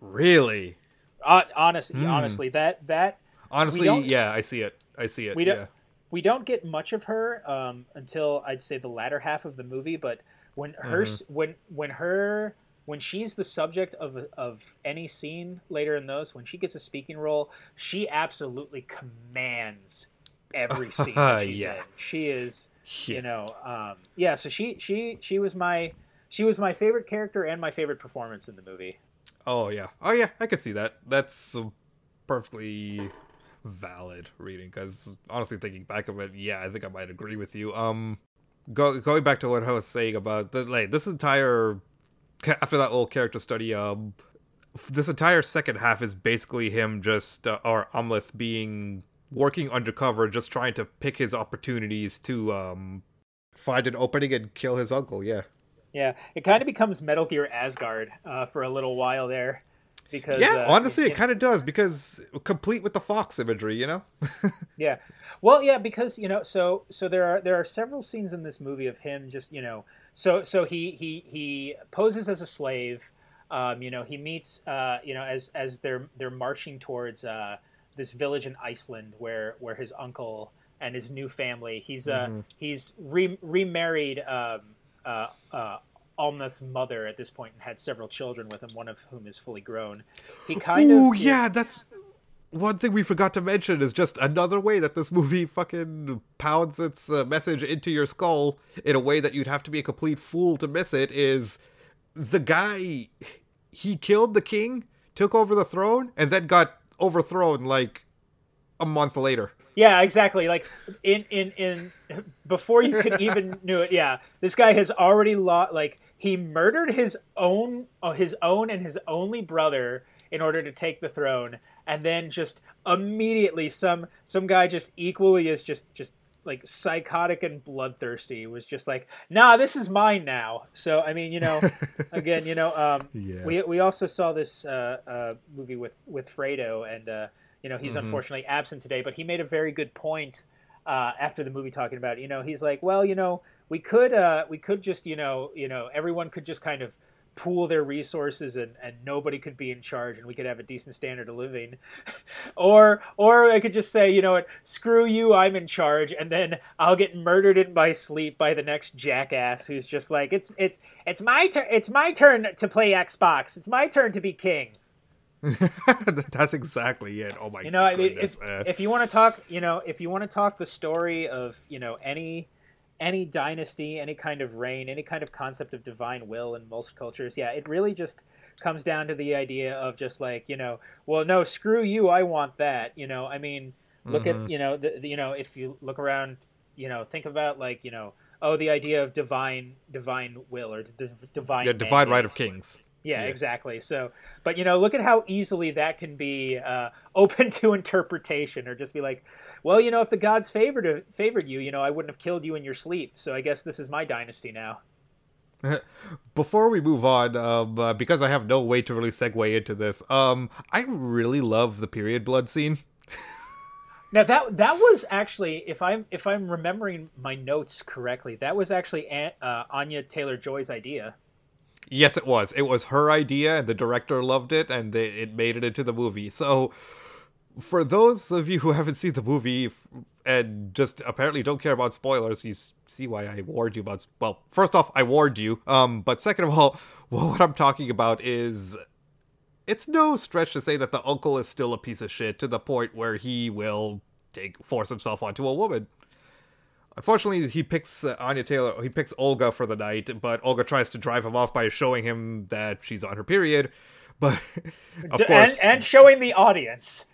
Really, Uh, honestly, Hmm. honestly, that that honestly, yeah, I see it. I see it. we don't- yeah. We don't get much of her um, until I'd say the latter half of the movie. But when her Mm-hmm. when when her when she's the subject of of any scene later in those, when she gets a speaking role, she absolutely commands every scene that she's Yeah. in. She is Yeah. you know um, yeah. So she she she was my she was my favorite character and my favorite performance in the movie. Oh yeah. Oh yeah. I could see that. That's perfectly valid reading. Because honestly, thinking back of it, yeah, I think I might agree with you. Um, go, going back to what I was saying about the like this entire after that little character study, um, this entire second half is basically him just uh, or Amleth being working undercover, just trying to pick his opportunities to um find an opening and kill his uncle. Yeah. Yeah, it kind of becomes Metal Gear Asgard uh, for a little while there, because Yeah, uh, honestly, it it- kind of does because complete with the fox imagery, you know. Yeah. Well, yeah, because you know, so so there are there are several scenes in this movie of him just you know, so so he he he poses as a slave. Um, you know, he meets uh, you know as as they're they're marching towards uh, this village in Iceland where where his uncle and his new family. He's uh he's re- remarried um, uh, uh, Amleth's mother at this point and had several children with him, one of whom is fully grown. He kind of Oh of yeah, that's one thing we forgot to mention is just another way that this movie fucking pounds its uh, message into your skull in a way that you'd have to be a complete fool to miss it. Is the guy he killed the king, took over the throne, and then got overthrown like a month later. Yeah, exactly. Like in in in before you could even knew it. Yeah, this guy has already lost. Like he murdered his own uh, his own and his only brother in order to take the throne, and then just immediately some some guy just equally as just just like psychotic and bloodthirsty was just like, nah, this is mine now. So I mean, you know, again, you know, um, Yeah. we we also saw this uh, uh, movie with with Fredo, and uh, you know he's unfortunately absent today, but he made a very good point uh, after the movie talking about, you know, he's like, well, you know, we could uh, we could just, you know, you know, everyone could just kind of pool their resources and, and nobody could be in charge and we could have a decent standard of living or or i could just say you know what screw you i'm in charge and then i'll get murdered in my sleep by the next jackass who's just like it's it's it's my turn it's my turn to play xbox it's my turn to be king That's exactly it. Oh my you know i mean goodness. if, uh, if you want to talk you know if you want to talk the story of you know any any dynasty any kind of reign any kind of concept of divine will in most cultures yeah it really just comes down to the idea of just like you know well no screw you i want that you know i mean look Mm-hmm. at you know the, the- you know if you look around you know think about like you know oh the idea of divine divine will or d- divine yeah, divine right of kings. Yeah, Yeah. exactly. So, but you know, look at how easily that can be uh, open to interpretation, or just be like, well, you know, if the gods favored favored you, you know, I wouldn't have killed you in your sleep. So I guess this is my dynasty now. Before we move on, um, uh, because I have no way to really segue into this, um, I really love the period blood scene. Now that that was actually, if I'm if I'm remembering my notes correctly, that was actually An- uh, Anya Taylor Joy's idea. Yes, it was. It was her idea, and the director loved it, and they, it made it into the movie. So, for those of you who haven't seen the movie and just apparently don't care about spoilers, you see why I warned you about. Well, first off, I warned you. Um, but second of all, what I'm talking about is it's no stretch to say that the uncle is still a piece of shit to the point where he will take force himself onto a woman. Unfortunately, he picks uh, Anya Taylor. He picks Olga for the night, but Olga tries to drive him off by showing him that she's on her period. But of course, and, and showing the audience.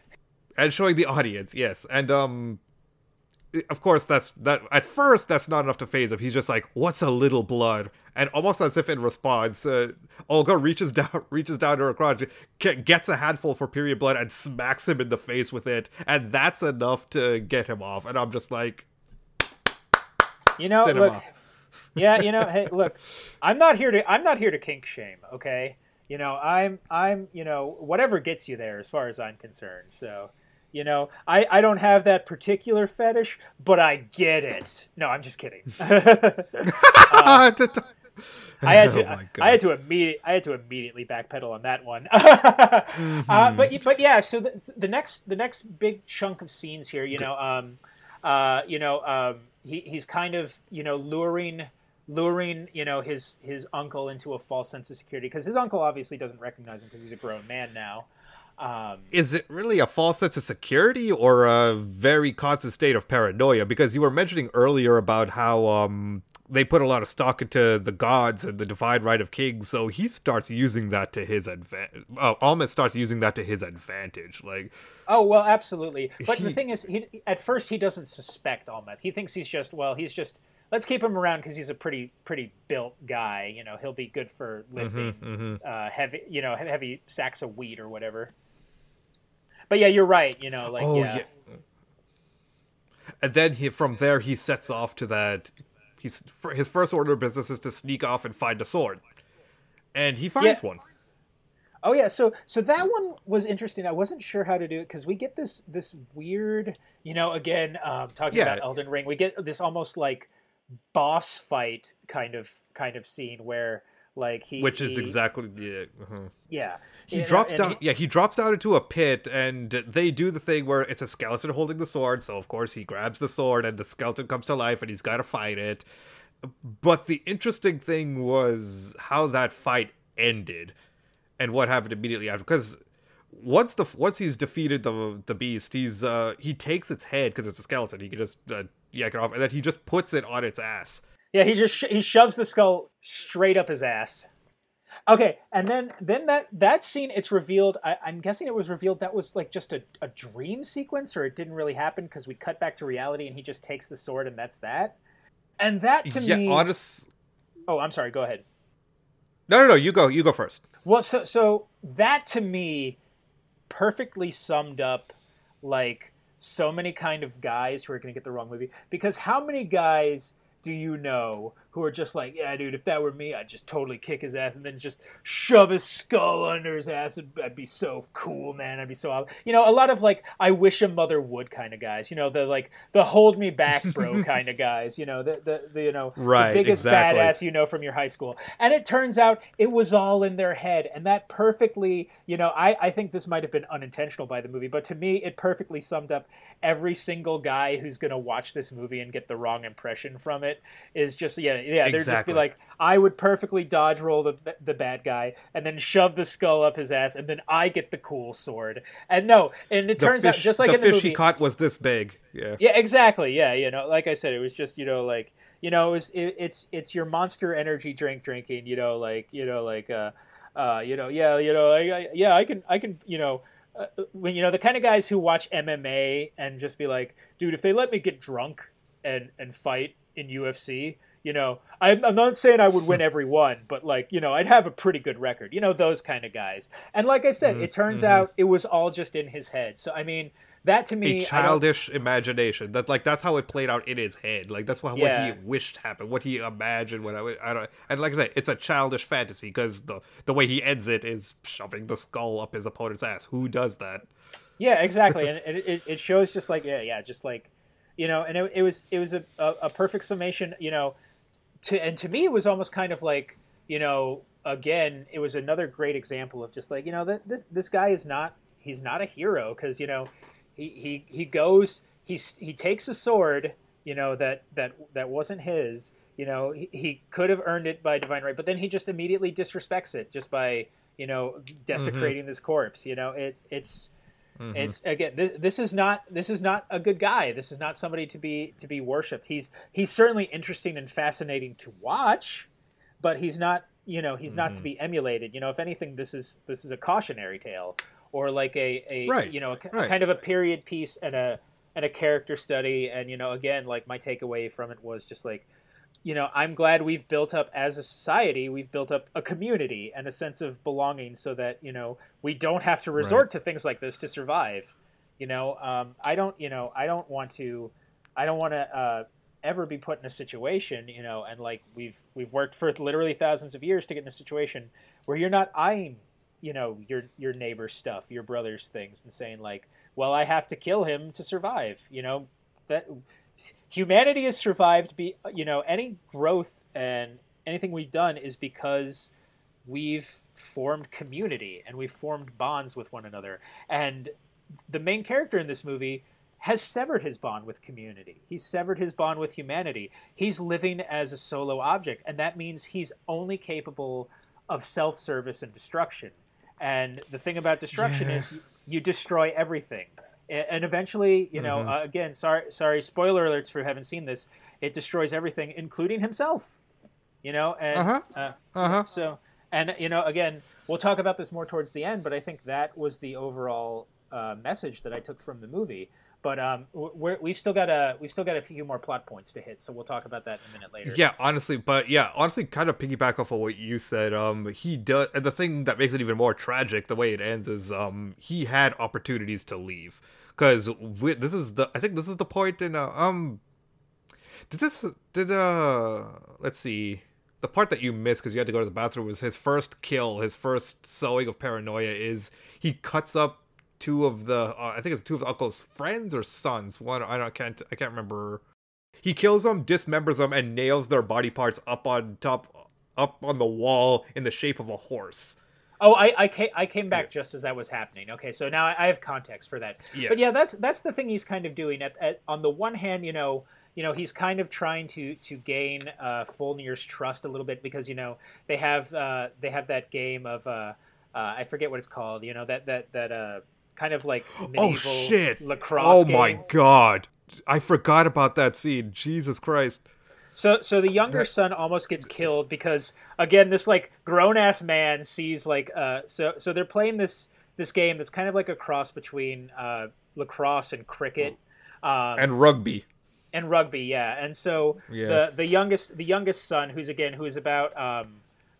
and showing the audience, yes, and um, of course that's that. At first, that's not enough to phase him. He's just like, "What's a little blood?" And almost as if in response, uh, Olga reaches down, reaches down to her crotch, gets a handful for period blood, and smacks him in the face with it, and that's enough to get him off. And I'm just like, You know, Cinema. look. Yeah, you know, hey, look. I'm not here to I'm not here to kink shame, okay? You know, I'm I'm, you know, whatever gets you there as far as I'm concerned. So, you know, I I don't have that particular fetish, but I get it. No, I'm just kidding. Uh, I had to Oh I had to immediate I had to immediately backpedal on that one. uh, Mm-hmm. but but yeah, so the, the next the next big chunk of scenes here, you know, um, uh, you know, um, he he's kind of you know luring luring you know his his uncle into a false sense of security because his uncle obviously doesn't recognize him because he's a grown man now. Um, Is it really a false sense of security or a very constant state of paranoia? Because you were mentioning earlier about how um, they put a lot of stock into the gods and the divine right of kings, so he starts using that to his advantage. Uh, Amleth starts using that to his advantage. Like, Oh well, absolutely. But the thing is, he at first he doesn't suspect Amleth. He thinks he's just well, he's just let's keep him around because he's a pretty pretty built guy. You know, he'll be good for lifting Uh, heavy, you know, heavy sacks of wheat or whatever. But yeah, you're right. You know, like oh yeah. yeah. And then he from there he sets off to that. He's his first order of business is to sneak off and find a sword, and he finds Yeah. one. Oh yeah, so so that one was interesting. I wasn't sure how to do it because we get this this weird, you know, again um, talking Yeah. about Elden Ring, we get this almost like boss fight kind of kind of scene where like he Which is he- exactly yeah. uh-huh. yeah He You know, drops and down. he- yeah, he drops down into a pit, and they do the thing where it's a skeleton holding the sword. So of course he grabs the sword, and the skeleton comes to life, and he's got to fight it. But the interesting thing was how that fight ended, and what happened immediately after. Because once the once he's defeated the the beast, he's uh he takes its head because it's a skeleton. He can just uh, yank it off, and then he just puts it on its ass. Yeah, he just sh- he shoves the skull straight up his ass. Okay, and then then that that scene it's revealed. I, I'm guessing it was revealed that was like just a, a dream sequence, or it didn't really happen because we cut back to reality and he just takes the sword and that's that. And that to yeah, me, honest. oh, I'm sorry. Go ahead. No, no, no. You go. You go first. Well, so so that to me perfectly summed up like so many kind of guys who are going to get the wrong movie because how many guys do you know who are just like, yeah, dude, if that were me, I'd just totally kick his ass and then just shove his skull under his ass. And I'd be so cool, man. I'd be so, you know, a lot of like, I wish a mother would kind of guys. You know, the like the hold me back, bro, kind of guys. You know, the the, the you know, Right, the biggest exactly. badass you know from your high school. And it turns out it was all in their head, and that perfectly, you know, I I think this might have been unintentional by the movie, but to me, it perfectly summed up every single guy who's gonna watch this movie and get the wrong impression from it is just yeah yeah they're just be like I would perfectly dodge roll the the bad guy and then shove the skull up his ass and then I get the cool sword and no and it The turns fish, out just like the in the fish movie he caught was this big. Yeah. yeah, exactly. Yeah, you know, like I said, it was just you know like you know it was it, it's it's your Monster Energy drink drinking. You know, like you know like uh, uh you know yeah you know I, I, yeah I can I can you know. Uh, when you know the kind of guys who watch MMA and just be like, dude, if they let me get drunk and and fight in UFC, you know, I'm, I'm not saying I would win every one, but like, you know, I'd have a pretty good record. You know, those kind of guys. And like I said, mm-hmm. it turns mm-hmm. out it was all just in his head. So I mean, that to me, a childish imagination. That like that's how it played out in his head. Like that's what, Yeah. what he wished happened, what he imagined. What I, I don't. And like I said, it's a childish fantasy because the the way he ends it is shoving the skull up his opponent's ass. Who does that? Yeah, exactly, and it, it, it shows just like yeah, yeah, just like you know, and it, it was it was a, a, a perfect summation, you know, to and to me it was almost kind of like you know again it was another great example of just like you know that this this guy is not he's not a hero because you know he he he goes he he takes a sword you know that that that wasn't his you know he, he could have earned it by divine right but then he just immediately disrespects it just by you know mm-hmm. desecrating this corpse you know it it's Mm-hmm. it's again this, this is not this is not a good guy. This is not somebody to be to be worshipped. He's he's certainly interesting and fascinating to watch but he's not you know he's not to mm-hmm. be emulated. You know if anything this is this is a cautionary tale or like a, a Right, you know a, right. kind of a period piece and a and a character study. And you know again like my takeaway from it was just like you know i'm glad we've built up as a society we've built up a community and a sense of belonging so that you know we don't have to resort to things like this to survive you know? Um, i don't you know i don't want to i don't want to uh, ever be put in a situation you know and like we've we've worked for literally thousands of years to get in a situation where you're not eyeing you know your your neighbor's stuff your brother's things and saying like well i have to kill him to survive you know? That humanity has survived be you know any growth and anything we've done is because we've formed community and we've formed bonds with one another and the main character in this movie has severed his bond with community. He's severed his bond with humanity. He's living as a solo object, and that means he's only capable of self-service and destruction. And the thing about destruction Yeah. is you, you destroy everything. And eventually, you know, uh, again, sorry, sorry, spoiler alerts for haven't seen this. It destroys everything, including himself. You know, and Uh-huh. uh, Uh-huh. so, and you know, again, we'll talk about this more towards the end, but I think that was the overall uh, message that I took from the movie. But um, we're, we've still got a we've still got a few more plot points to hit, so we'll talk about that in a minute later. Yeah, honestly, but yeah, honestly, kind of piggyback off of what you said. Um, he does, and the thing that makes it even more tragic, the way it ends, is um, he had opportunities to leave because this is the, I think this is the point in uh, um, did this did uh, let's see, the part that you missed because you had to go to the bathroom was his first kill, his first sowing of paranoia is he cuts up two of the, uh, I think it's two of the uncle's friends or sons. One I don't can't I can't remember he kills them, dismembers them, and nails their body parts up on top, up on the wall in the shape of a horse. Oh, I I came, I came back just as that was happening. Okay, so now I I have context for that. Yeah. But yeah, that's that's the thing he's kind of doing. At, at on the one hand, you know, you know, he's kind of trying to to gain uh, Fjölnir's trust a little bit because you know they have uh, they have that game of uh, uh, I forget what it's called. You know that that that uh, kind of like medieval oh shit! lacrosse oh my game. god! I forgot about that scene. Jesus Christ! So so the younger son almost gets killed because again this like grown ass man sees like uh so so they're playing this this game that's kind of like a cross between uh lacrosse and cricket um, And rugby. and rugby yeah and so Yeah. the the youngest the youngest son who's again who's about um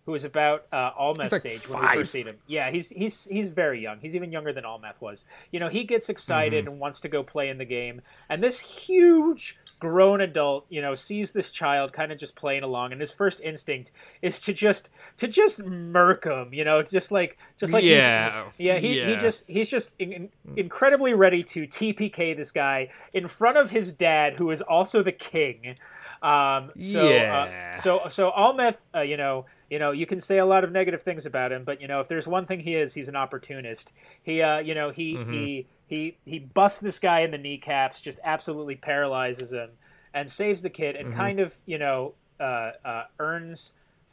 who is about uh, Amleth's like age when we first see him. Yeah, he's he's he's very young. He's even younger than Amleth was. You know, he gets excited Mm-hmm. and wants to go play in the game, and this huge grown adult, you know, sees this child kind of just playing along, and his first instinct is to just to just murk him. You know, just like just like Yeah, yeah. He, he just he's just in, in- incredibly ready to TPK this guy in front of his dad, who is also the king. Um, so, Yeah. uh, so, so Amleth, uh, you know, you know, you can say a lot of negative things about him, but you know, if there's one thing he is, he's an opportunist. He, uh, you know, he Mm-hmm. he he he busts this guy in the kneecaps, just absolutely paralyzes him, and saves the kid, Mm-hmm. and kind of, you know, uh, uh, earns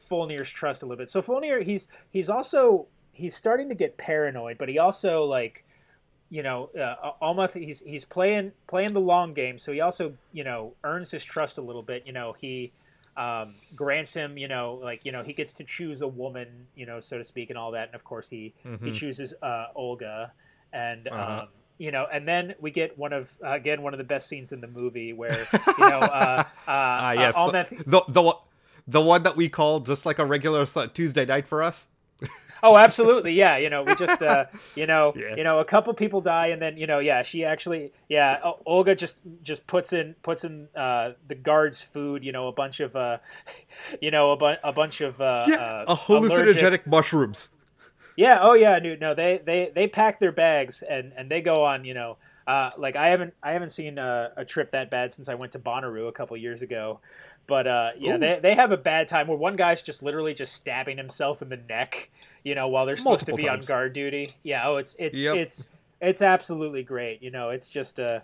Fjölnir's trust a little bit. So Fulnir, he's he's also he's starting to get paranoid, but he also like you know, uh, Amleth he's he's playing playing the long game, so he also you know earns his trust a little bit. You know, he um, grants him you know like you know he gets to choose a woman, you know, so to speak, and all that. And of course, he he chooses uh, Olga, and Uh-huh. um, you know, and then we get one of uh, again one of the best scenes in the movie where you know uh, uh, Ah, yes, uh, the, Amleth the the the one that we call just like a regular Tuesday night for us. Oh, absolutely, yeah. You know, we just, uh, you know, Yeah. you know, a couple people die, and then you know, yeah, she actually, yeah, O- Olga just just puts in puts in uh, the guards' food. You know, a bunch of, uh, you know, a, bu- a bunch of uh, Yeah, uh, a hallucinogenic allergic- mushrooms. Yeah. Oh, yeah, dude. No, they they they pack their bags and and they go on. You know, uh, like I haven't I haven't seen a, a trip that bad since I went to Bonnaroo a couple years ago. But uh, yeah, Ooh. they they have a bad time where one guy's just literally just stabbing himself in the neck. You know, while they're supposed Multiple to be times. on guard duty. Yeah. Oh, it's it's Yep. it's it's absolutely great. You know, it's just uh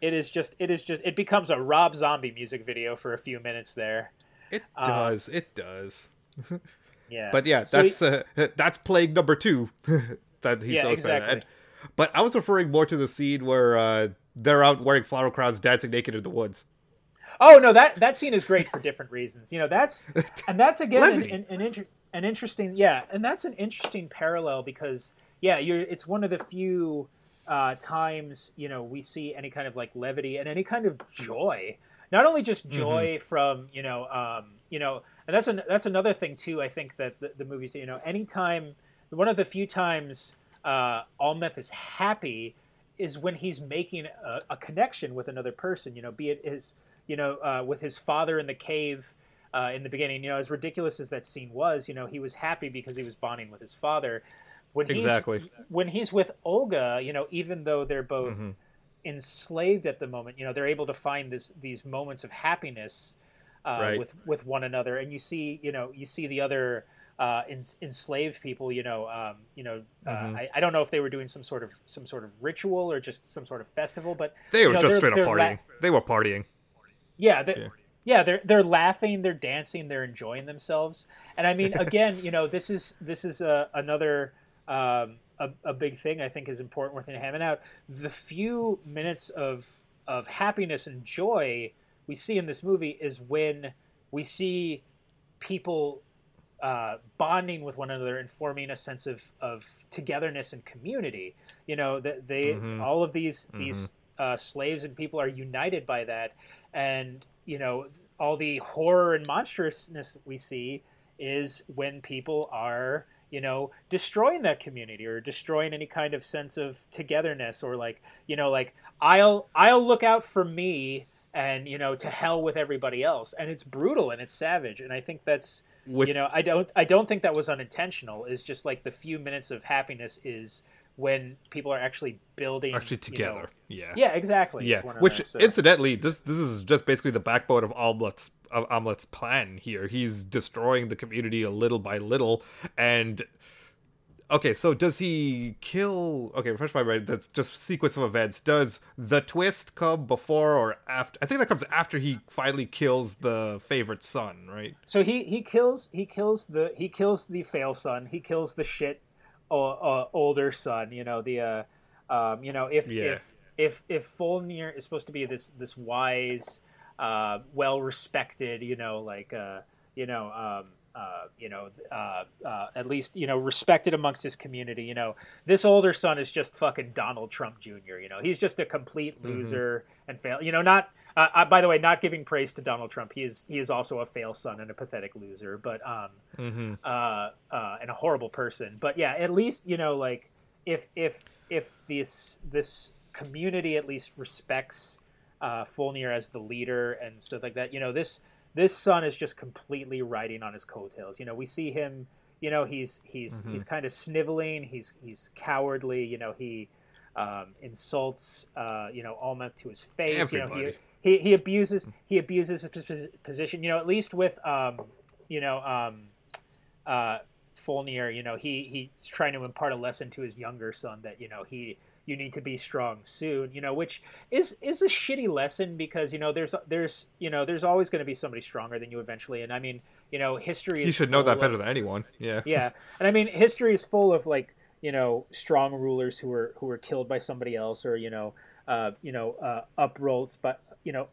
it is just it is just it becomes a Rob Zombie music video for a few minutes there. It Uh, does. it does. Yeah. But yeah, So he- that's uh, that's plague number two that he's Yeah, exactly. And- but I was referring more to the scene where uh, they're out wearing flower crowns, dancing naked in the woods. Oh no, that that scene is great for different reasons. You know, that's and that's again an, an, an, inter, an interesting yeah, and that's an interesting parallel because yeah, you're it's one of the few uh, times you know we see any kind of like levity and any kind of joy. Not only just joy from you know um, you know, and that's an that's another thing too. I think that the, the movies you know anytime one of the few times uh, Amleth is happy is when he's making a, a connection with another person. You know, be it his you know, uh, with his father in the cave uh, in the beginning. You know, as ridiculous as that scene was, you know, he was happy because he was bonding with his father. When he's, Exactly. When he's with Olga, you know, even though they're both Mhm. enslaved at the moment, you know, they're able to find this these moments of happiness uh, Right. with with one another. And you see, you know, you see the other. uh, ens- enslaved people. You know, um, you know, uh, Mhm. I, I don't know if they were doing some sort of some sort of ritual or just some sort of festival, but They were know, just straight up partying. la- they were partying. Yeah, they're, Yeah. yeah, they're they're laughing, they're dancing, they're enjoying themselves. And I mean, again, you know, this is this is a, another um, a, a big thing I think is important within Hammond Out. The few minutes of of happiness and joy we see in this movie is when we see people uh, bonding with one another and forming a sense of, of togetherness and community. You know that they Mhm. all of these these uh, slaves and people are united by that, and you know all the horror and monstrousness we see is when people are you know destroying that community or destroying any kind of sense of togetherness or like you know like I'll I'll look out for me and you know to hell with everybody else. And it's brutal and it's savage. And I think that's Which, you know i don't i don't think that was unintentional. It's just like the few minutes of happiness is when people are actually building actually you know- together. yeah. yeah exactly Yeah, which another, so- incidentally, this this is just basically the backbone of Amleth's of Amleth's plan here. He's destroying the community a little by little, and okay, so does he kill? Okay, refresh my mind. That's just sequence of events. Does the twist come before or after? I think that comes after he finally kills the favorite son, right? so he he kills he kills the he kills the fail son he kills the shit uh, older son you know the uh um you know if Yeah. if if if Fjölnir is supposed to be this this wise uh well respected you know like uh you know um uh, you know, uh, uh, at least you know, respected amongst his community. You know, this older son is just fucking Donald Trump Jr. You know, he's just a complete loser and fail. You know, not. Uh, uh, by the way, not giving praise to Donald Trump. He is he is also a fail son and a pathetic loser, but um, Mm-hmm. uh, uh, and a horrible person. But yeah, at least you know, like if if if this this community at least respects uh, Fjölnir as the leader and stuff like that, you know, this this son is just completely riding on his coattails. You know, we see him. You know, he's he's Mhm. he's kind of sniveling. He's he's cowardly. You know, he um, insults. Uh, you know, Amleth to his face. You know, he Everybody. He, he abuses he abuses his position. You know, at least with um, you know um, uh, Fjölnir, you know, he he's trying to impart a lesson to his younger son that you know he you need to be strong soon. You know, which is is a shitty lesson because you know there's there's you know there's always going to be somebody stronger than you eventually, and I mean you know history. He should know that of- better than anyone. Yeah. yeah, and I mean history is full of like you know strong rulers who were who were killed by somebody else, or you know uh, you know uh, uprolts, but you know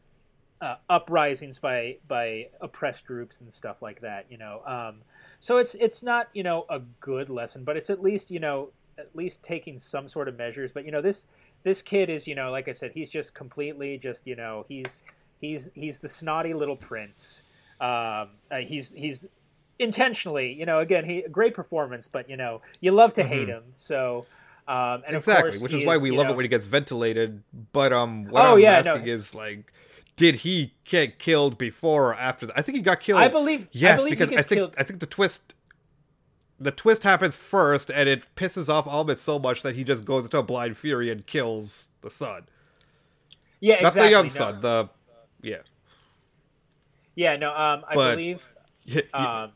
uh, uprisings by by oppressed groups and stuff like that. You know, um, so it's it's not you know a good lesson, but it's at least you know at least taking some sort of measures. But you know this this kid is you know like I said, he's just completely just you know he's he's he's the snotty little prince. Um, uh, he's he's intentionally you know again he great performance, but you know you love to hate him. So. Um, and of exactly, course which is why we love know- it when he gets ventilated. But um, what Oh, I'm yeah, no. asking is like, did he get killed before or after that? I think he got killed. I believe. yes, I believe because he I think killed. I think the twist, the twist happens first, and it pisses off Albert so much that he just goes into a blind fury and kills the son, Yeah, exactly. not exactly. the young no. son. The yeah, Yeah, no. Um, I But- believe. yeah, Um,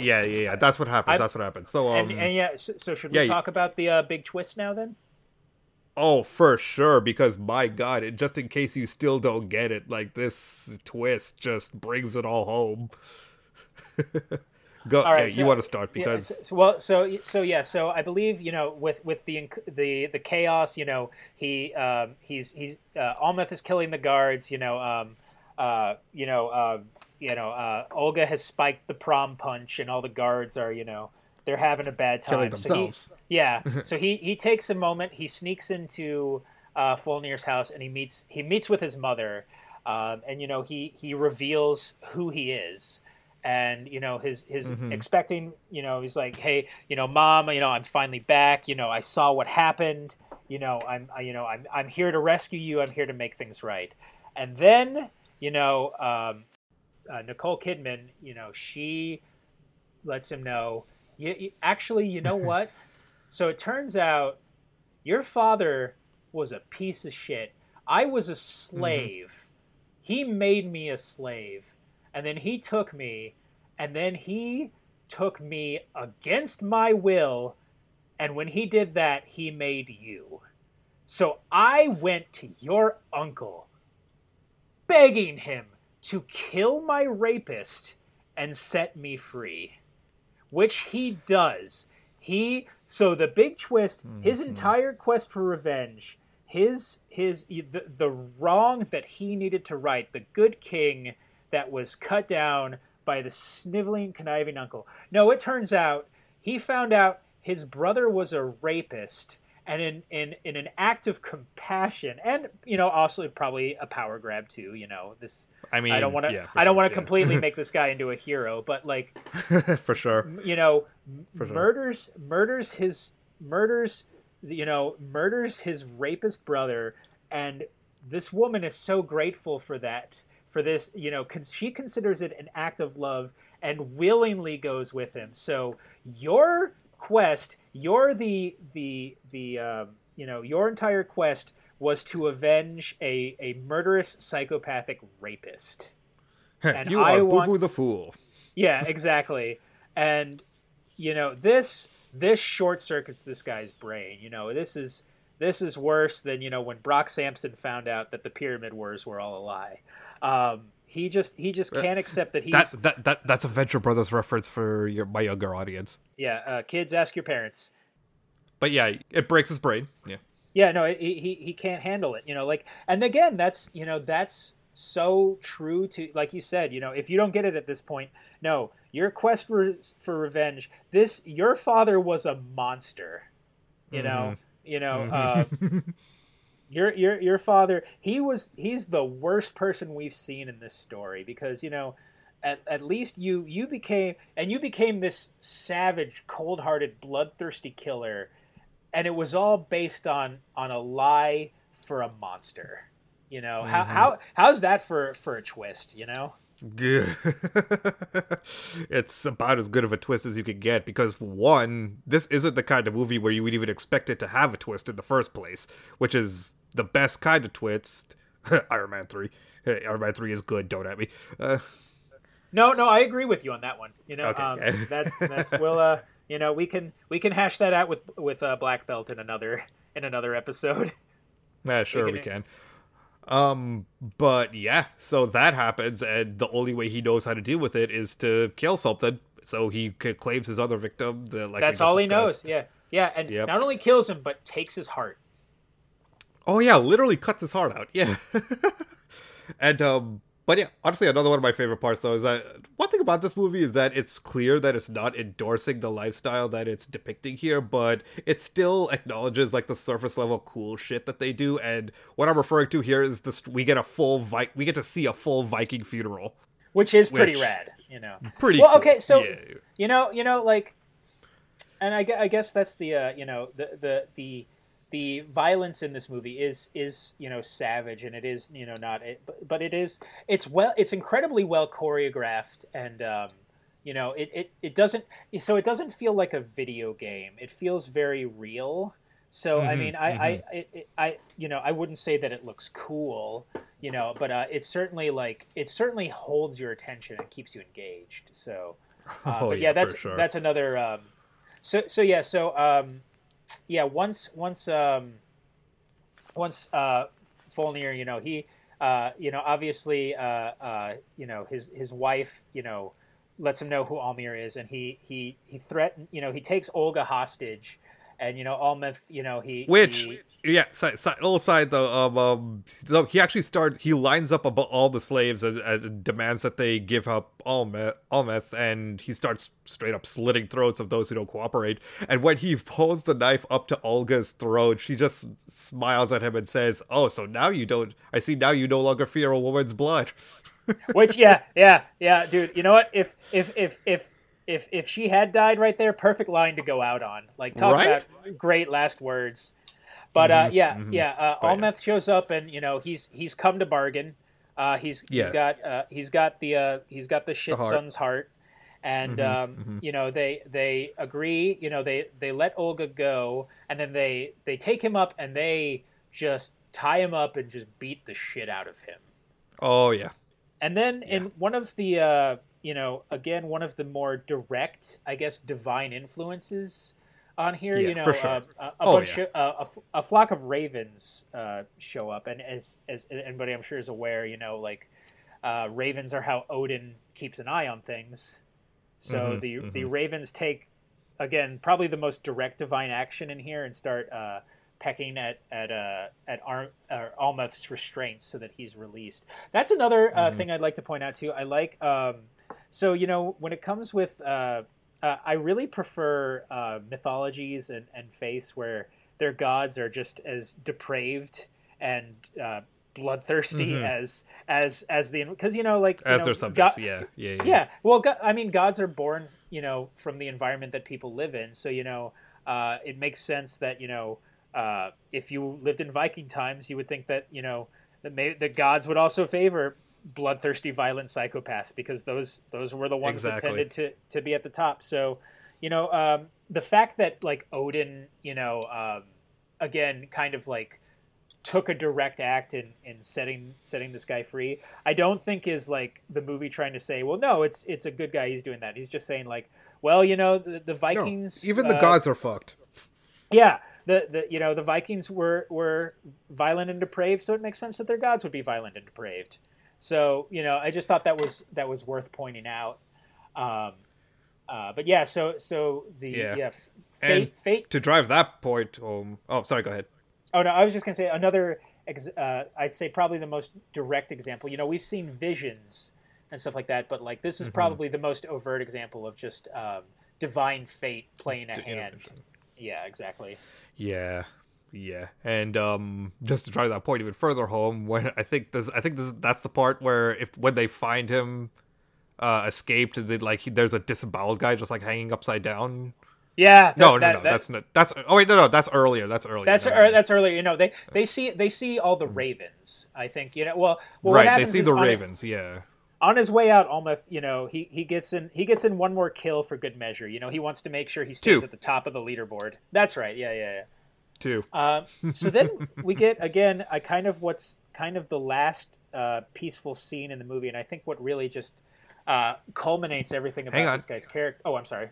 yeah, yeah, yeah. That's what happens. I- that's what happens. So um, and, and yeah, so, so should we you- talk about the uh, big twist now then? Oh, for sure. Because my God, it, just in case you still don't get it, like this twist just brings it all home. Go. All right, yeah, so- you want to start because so, so- well, so so yeah, so I believe you know with with the the the chaos, you know, he um, he's he's uh, Amleth is killing the guards, you know, um, uh, you know, uh, you know, uh, Olga has spiked the prom punch, and all the guards are, you know, they're having a bad time. killing So he- Yeah. so he he takes a moment. He sneaks into uh, Fjölnir's house and he meets he meets with his mother, um, and you know he he reveals who he is, and you know his his Mhm. expecting you know he's like hey you know mom you know I'm finally back you know I saw what happened you know I'm I, you know I'm I'm here to rescue you I'm here to make things right, and then you know um, uh, Nicole Kidman you know she lets him know you, actually you know what so it turns out your father was a piece of shit. I was a slave. He made me a slave. And then he took me and then he took me against my will, and when he did that, he made you. So I went to your uncle, begging him to kill my rapist and set me free, which he does. He so the big twist, his mm-hmm. entire quest for revenge, his his the, the wrong that he needed to right, the good king that was cut down by the sniveling, conniving uncle. No, it turns out he found out his brother was a rapist, and in in in an act of compassion, and you know, also probably a power grab too. You know, this. I mean, I don't want to. yeah, I don't sure, want to yeah. completely make this guy into a hero, but like for sure. you know For sure. murders murders his murders you know murders his rapist brother and this woman is so grateful for that for this you know con- she considers it an act of love and willingly goes with him so your quest your the the the um, you know your entire quest was to avenge a a murderous psychopathic rapist And you I are Boo Boo the Fool. yeah, exactly. And you know, this this short circuits this guy's brain. You know, this is this is worse than, you know, when Brock Samson found out that the pyramid wars were all a lie. Um, he just he just can't accept that he's That, that that that's a Venture Brothers reference for your my younger audience. yeah, uh, kids ask your parents. But yeah, it breaks his brain. Yeah. Yeah, no, he, he he can't handle it. You know, like, and again, that's you know that's so true to like you said. You know, if you don't get it at this point, no, your quest for for revenge. This your father was a monster. You know, you know, uh, your your your father. He was he's the worst person we've seen in this story because you know. At, at least you you became and you became this savage cold-hearted bloodthirsty killer and it was all based on on a lie for a monster. You know how mm-hmm. how how's that for for a twist? You know. Good. it's about as good of a twist as you could get because one, this isn't the kind of movie where you would even expect it to have a twist in the first place, which is the best kind of twist. Iron Man three. Hey, Iron Man three is good. Don't at me. Uh, No, no, I agree with you on that one. You know, Okay. um, that's that's we'll uh, you know, we can we can hash that out with with uh, Black Belt in another in another episode. yeah, sure can- we can. Um, but yeah, so that happens, and the only way he knows how to deal with it is to kill something. So he claims his other victim. The, like that's all he knows. Yeah, yeah, and Yep. not only kills him but takes his heart. Oh yeah, literally cuts his heart out. Yeah. and um but yeah, honestly another one of my favorite parts though is that one thing about this movie is that it's clear that it's not endorsing the lifestyle that it's depicting here, but it still acknowledges like the surface level cool shit that they do and what I'm referring to here is this we get a full Vi- we get to see a full Viking funeral. which is pretty Which- rad, you know. Pretty Well, cool. okay, so Yeah. you know, you know, like, and I, I guess that's the uh, you know the the the the violence in this movie is is you know savage and it is you know not it but, but it is it's well it's incredibly well choreographed and um, you know it, it it doesn't so it doesn't feel like a video game it feels very real so I Mhm, mean I I, it, it, I you know I wouldn't say that it looks cool you know but uh, it's certainly like it certainly holds your attention and keeps you engaged so uh, Oh, but yeah, yeah, that's sure. that's another. Um, so so yeah so um, yeah once once um, once uh, Fjölnir you know he uh, you know obviously uh, uh, you know his his wife you know lets him know who Amleth is and he he he threaten you know he takes Olga hostage and you know Amleth you know he Which, he- yeah, side, side, little side though. Um, um, so he actually starts. He lines up about all the slaves and, and demands that they give up all meth, all meth, and he starts straight up slitting throats of those who don't cooperate. And when he pulls the knife up to Olga's throat, she just smiles at him and says, "Oh, so now you don't? I see. Now you no longer fear a woman's blood." Which yeah, yeah, yeah, dude. You know what? If if if if if if she had died right there, perfect line to go out on. Like talk Right? about great last words. But uh, yeah, yeah. Uh, But, yeah. Amleth shows up, and you know he's he's come to bargain. Uh, he's Yeah. he's got uh, he's got the uh, he's got the shit heart. son's heart, and um, you know they they agree. You know they they let Olga go, and then they they take him up and they just tie him up and just beat the shit out of him. Oh yeah, And then in one of the uh, you know, again, one of the more direct, I guess, divine influences on here. Yeah, you know, sure. uh, a, a Oh, bunch yeah. of, uh, a, a flock of ravens uh, show up, and as as anybody I'm sure is aware, you know, like uh, ravens are how Odin keeps an eye on things. So Mhm, the the mhm. ravens take again probably the most direct divine action in here and start uh, pecking at at uh, at Ar- uh, Amleth's restraints so that he's released. That's another uh, Mhm. thing I'd like to point out too. I like um, so you know when it comes with uh, uh, I really prefer uh, mythologies and and faiths where their gods are just as depraved and uh, bloodthirsty Mhm. as as as the because you know like you As know, their subjects, God- yeah, yeah, yeah. yeah well i mean gods are born you know from the environment that people live in so you know uh, it makes sense that you know uh, if you lived in viking times you would think that you know that may, the gods would also favor bloodthirsty violent psychopaths because those those were the ones Exactly. that tended to to be at the top so you know um, the fact that like odin you know um, again kind of like took a direct act in, in setting setting this guy free i don't think is like the movie trying to say well no it's it's a good guy he's doing that he's just saying like well you know the, the No, vikings even the uh, gods are fucked. yeah the, the you know the vikings were were violent and depraved so it makes sense that their gods would be violent and depraved so you know i just thought that was that was worth pointing out um uh, but yeah so so the Yeah. yeah, f- fate And- fate To drive that point home. Oh, sorry. Go ahead. Oh no, I was just gonna say another. Ex- uh, I'd say probably the most direct example. You know, we've seen visions and stuff like that, but like this is Mhm. probably the most overt example of just um, divine fate playing a hand. Yeah, exactly. Yeah, yeah, and um, just to drive that point even further home, when I think this, I think this, that's the part where if when they find him uh, escaped, they, like he, there's a disemboweled guy just like hanging upside down. Yeah. that- no, no, that- no, that- that's not. That's oh wait, no, no, that's earlier. That's earlier. That's Never er, that's earlier. You know, they they see they see all the ravens. I think you know. Well, well what right. They see the ravens. Yeah. on his way out, Amleth, you know, he, he gets in he gets in one more kill for good measure. You know, he wants to make sure he stays Two. at the top of the leaderboard. That's right. Yeah, yeah, yeah. Two. Um, so then we get again a kind of what's kind of the last uh, peaceful scene in the movie, and I think what really just uh, culminates everything about this guy's character. Oh, I'm sorry.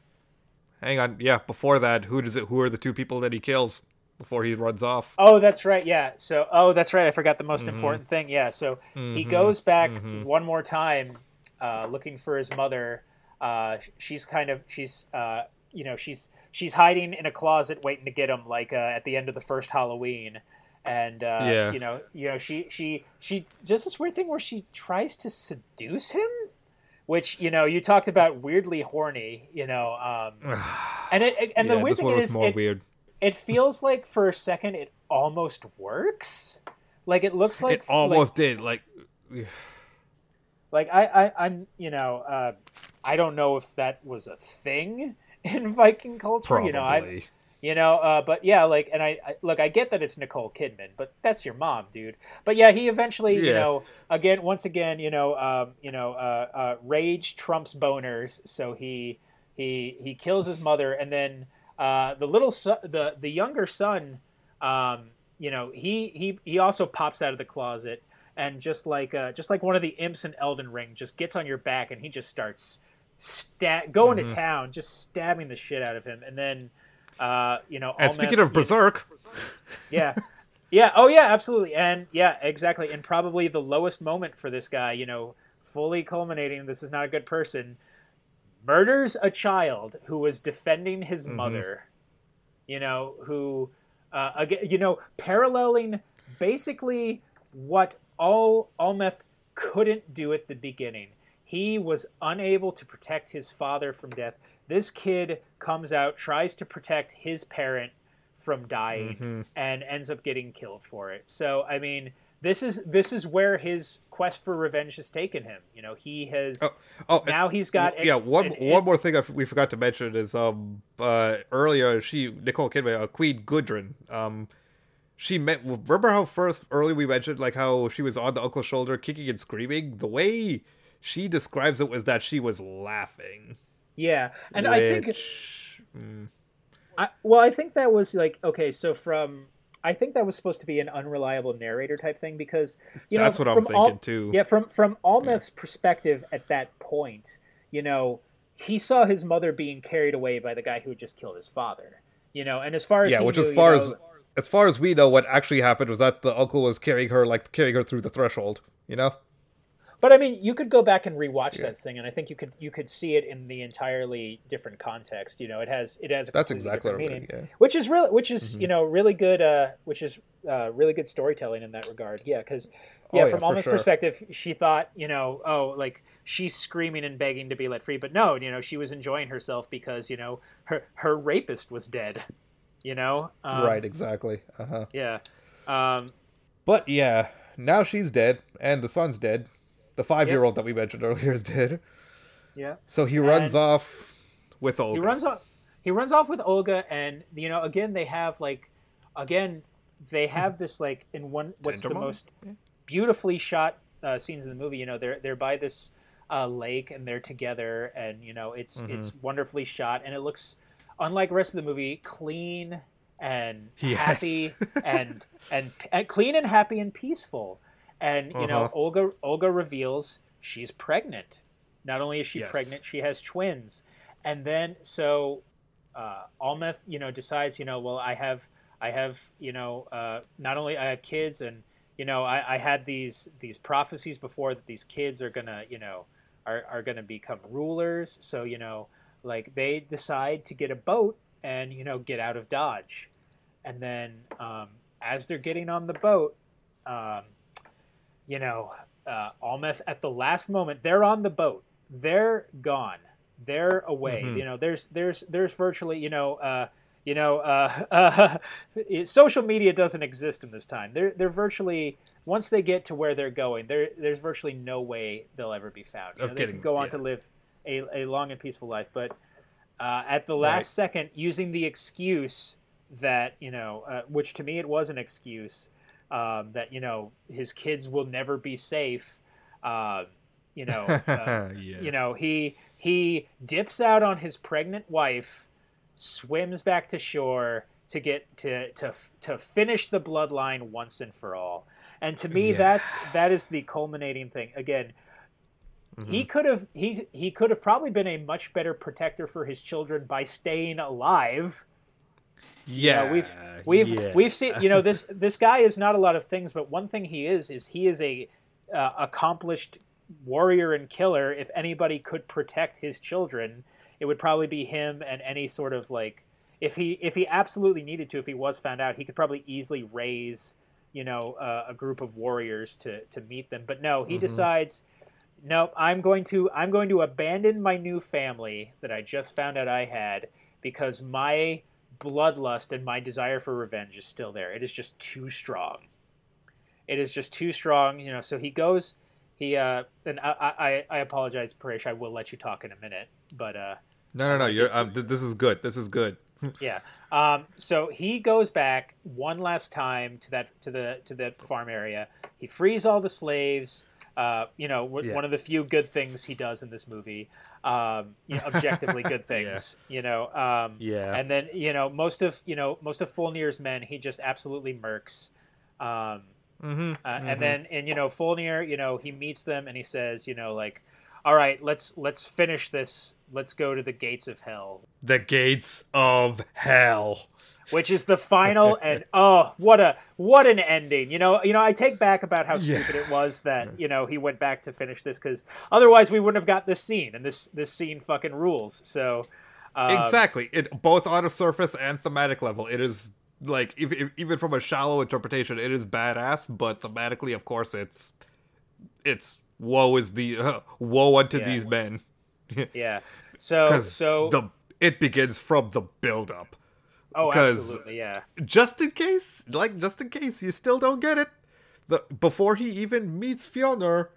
Hang on. Yeah. Before that, who does it? Who are the two people that he kills before he runs off? Oh, that's right. Yeah. So, oh, that's right. I forgot the most Mm-hmm. important thing. Yeah. So he Mhm, goes back mhm. one more time, uh, looking for his mother. Uh, she's kind of she's uh, you know she's she's hiding in a closet waiting to get him, like uh, at the end of the first Halloween. And uh, Yeah. you know, you know, she she she does this weird thing where she tries to seduce him, which you know you talked about weirdly horny, you know, um, and it it- and the weird thing is more it, weird. it feels like for a second it almost works. Like it looks like it almost did. Like, like, like I, I I'm you know uh, I don't know if that was a thing in Viking culture. probably. You know I you know uh, but yeah like and I, I look I get that it's Nicole Kidman but that's your mom dude. But yeah he eventually you know again once again you know um, you know uh, uh, rage trumps boners so he he he kills his mother and then uh, the little son, the the younger son um, you know he he he also pops out of the closet and just like uh, just like one of the imps in Elden Ring just gets on your back and he just starts sta- going Mhm. to town just stabbing the shit out of him. And then uh, you know And speaking of Berserk, yeah. Yeah. Oh yeah absolutely. And yeah exactly. And probably the lowest moment for this guy you know fully culminating this is not a good person murders a child who was defending his Mhm. mother you know who uh, again you know paralleling basically what all Amleth couldn't do at the beginning he was unable to protect his father from death this kid comes out tries to protect his parent from dying Mhm. and ends up getting killed for it. So I mean, this is this is where his quest for revenge has taken him. You know, he has Oh, oh, now he's got yeah. One an- one more thing I f- we forgot to mention is um uh earlier she Nicole Kidman uh, Queen Gudrun um she met remember how first early we mentioned like how she was on the uncle's shoulder kicking and screaming the way she describes it was that she was laughing yeah, and I think which- mm, I, well, I think that was like okay. So from I think that was supposed to be an unreliable narrator type thing because you that's know that's what I'm all- thinking too Yeah, from from Amleth's perspective at that point, you know, he saw his mother being carried away by the guy who had just killed his father. You know, and as far as yeah, which knew, as you far know, as as far as we know, what actually happened was that the uncle was carrying her like carrying her through the threshold. You know. But I mean, you could go back and rewatch that thing, and I think you could you could see it in the entirely different context. You know, it has it has a That's exactly different what meaning, mean, yeah. which is really which is Mhm. you know really good, uh, which is uh, really good storytelling in that regard. Yeah, because yeah, Oh, yeah, from Alma's sure. perspective, she thought you know oh like she's screaming and begging to be let free, but no, you know she was enjoying herself because you know her her rapist was dead. You know, um, right. Exactly. Uh huh. Yeah. Um, But yeah, now she's dead, and the son's dead. The five-year-old that we mentioned earlier is dead. yeah. So he runs And- off with Olga. He runs off. He runs off with Olga, and you know, again, they have like, again, they have this like in one. What's Tender the moment? most beautifully shot uh, scenes in the movie? You know, they're they're by this uh, lake and they're together, and you know, it's Mm-hmm. it's wonderfully shot, and it looks unlike the rest of the movie, clean and Yes. happy and, and and clean and happy and peaceful. And you know, Uh-huh. Olga Olga reveals she's pregnant. Not only is she Yes. pregnant, she has twins. And then so uh, Amleth, you know, decides, you know, well, I have, I have, you know, uh, not only I have kids, and you know, I, I had these these prophecies before that these kids are gonna, you know, are are gonna become rulers. So you know, like they decide to get a boat and you know get out of Dodge, and then um, as they're getting on the boat, um, you know, uh, Amleth at the last moment, they're on the boat, they're gone, they're away. Mhm. You know, there's there's there's virtually, you know, uh, you know, uh, uh, social media doesn't exist in this time. They're they're virtually once they get to where they're going, there there's virtually no way they'll ever be found. You know, they getting- can go on yeah. to live a, a long and peaceful life, but uh, at the last Right. second, using the excuse that you know, uh, which to me it was an excuse um, that you know his kids will never be safe. Uh, you know, uh, yeah. you know he he dips out on his pregnant wife, swims back to shore to get to to to finish the bloodline once and for all. And to me, Yeah. that's that is the culminating thing. Again, he Mm-hmm. could have he he could have probably been a much better protector for his children by staying alive. You know, yeah. we've we've yeah. we've seen you know this this guy is not a lot of things, but one thing he is is he is a uh, accomplished warrior and killer. If anybody could protect his children, it would probably be him and any sort of like if he if he absolutely needed to, if he was found out, he could probably easily raise you know uh, a group of warriors to to meet them. But no, he Mhm. decides. No, I'm going to I'm going to abandon my new family that I just found out I had because my bloodlust and my desire for revenge is still there. It is just too strong. It is just too strong, you know. So he goes, he uh, and I I, I apologize, Paresh. I will let you talk in a minute, but uh, no, no, no. You're. Th- this is good. This is good. yeah. Um, so he goes back one last time to that to the to the farm area. He frees all the slaves. Uh, you know, w- Yeah. one of the few good things he does in this movie. Um, you know, objectively good things. You know. Um, Yeah. and then you know most of you know most of Fjölnir's men he just absolutely murks. Um, mm-hmm. uh, and then and you know Fulnir, you know he meets them and he says, you know, like, all right, let's let's finish this. Let's go to the gates of hell, the gates of hell. Which is the final and oh, what a what an ending. You know, you know I take back about how Yeah. stupid it was that you know he went back to finish this because otherwise we wouldn't have got this scene and this this scene fucking rules. So. um, exactly. It both on a surface and thematic level. It is like if, if, even from a shallow interpretation, it is badass. But thematically, of course, it's it's woe is the uh, woe unto Yeah. these men Yeah. So so the it begins from the build up. Oh absolutely yeah. Just in case, like just in case you still don't get it, the before he even meets Fjölnir,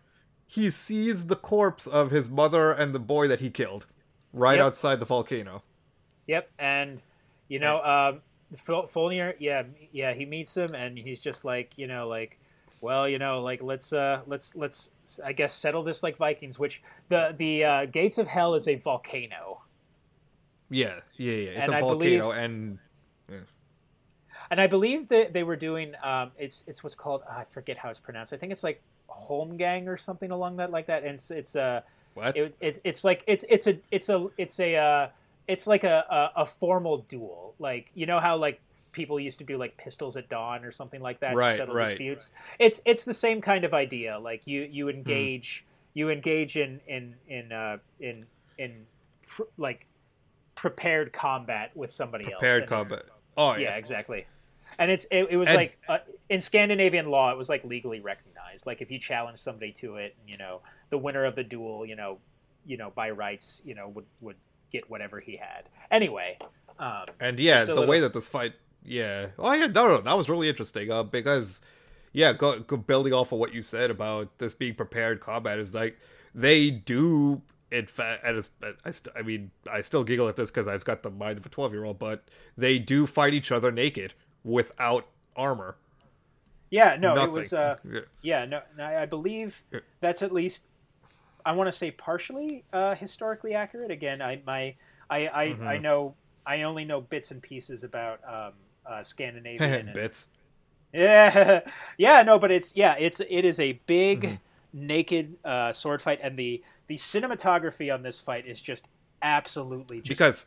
he sees the corpse of his mother and the boy that he killed right Yep. outside the volcano. Yep, and you know, um, yeah, yeah, he meets him, and he's just like, you know, like, well, you know, like let's, uh, let's, let's, I guess, settle this like Vikings. Which the the uh, gates of hell is a volcano, Yeah, yeah, yeah. It's And a volcano, believe- and and I believe that they were doing, um, it's it's what's called, I forget how it's pronounced. I think it's like Holmgang or something along that like that, and it's it's uh, what? It, it's it's like it's it's a it's a it's a uh, it's like a, a a formal duel. Like you know how like people used to do like pistols at dawn or something like that Right, to settle right. disputes. It's it's the same kind of idea. Like you you Hmm. engage you engage in in in uh, in in pr- like prepared combat with somebody Prepared else. it's- combat. Oh Yeah, yeah. exactly. And it's it, it was And- like uh, in Scandinavian law, it was like legally recognized. Like if you challenge somebody to it, you know, the winner of the duel, you know, you know, by rights, you know, would would get whatever he had. Anyway, um, And yeah, the a way that this fight, yeah. Oh yeah, no, no, that was really interesting. Uh, because yeah, go, go building off of what you said about this being prepared combat is like they do. In fact, and it's, I, st- I mean, I still giggle at this because I've got the mind of a twelve-year-old, but they do fight each other naked without armor. yeah, no, Nothing. it was uh, Yeah. no, I believe that's at least I want to say partially uh, historically accurate. Again, I my I I, Mm-hmm. I know I only know bits and pieces about um, uh, Scandinavian and, bits. Yeah, yeah, no, but it's yeah, it's it is a big Mm-hmm. naked uh, sword fight, and the the cinematography on this fight is just absolutely just Because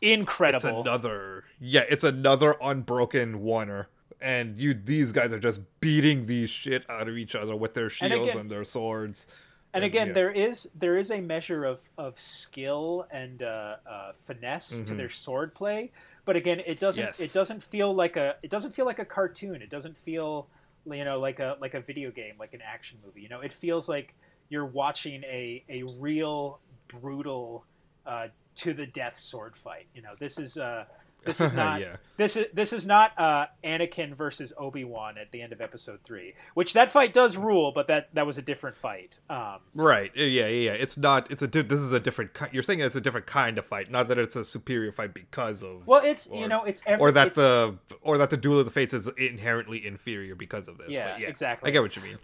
it's incredible. another yeah it's another unbroken oneer and you these guys are just beating these shit out of each other with their shields and, again- their swords and again, yeah. there is there is a measure of of skill and uh, uh, finesse to Mhm. their sword play, but again, it doesn't Yes. it doesn't feel like a it doesn't feel like a cartoon. It doesn't feel you know like a like a video game, like an action movie. You know, it feels like you're watching a a real brutal uh, to the death sword fight. You know, this is uh, this is not yeah this is this is not uh, Anakin versus Obi Wan at the end of Episode Three, which that fight does rule, but that that was a different fight. Um, right yeah yeah yeah it's not it's a di- this is a different ki- you're saying it's a different kind of fight not that it's a superior fight because of well, it's you know it's every, or that the or that the duel of the fates is inherently inferior because of this Yeah, but exactly. i get what you mean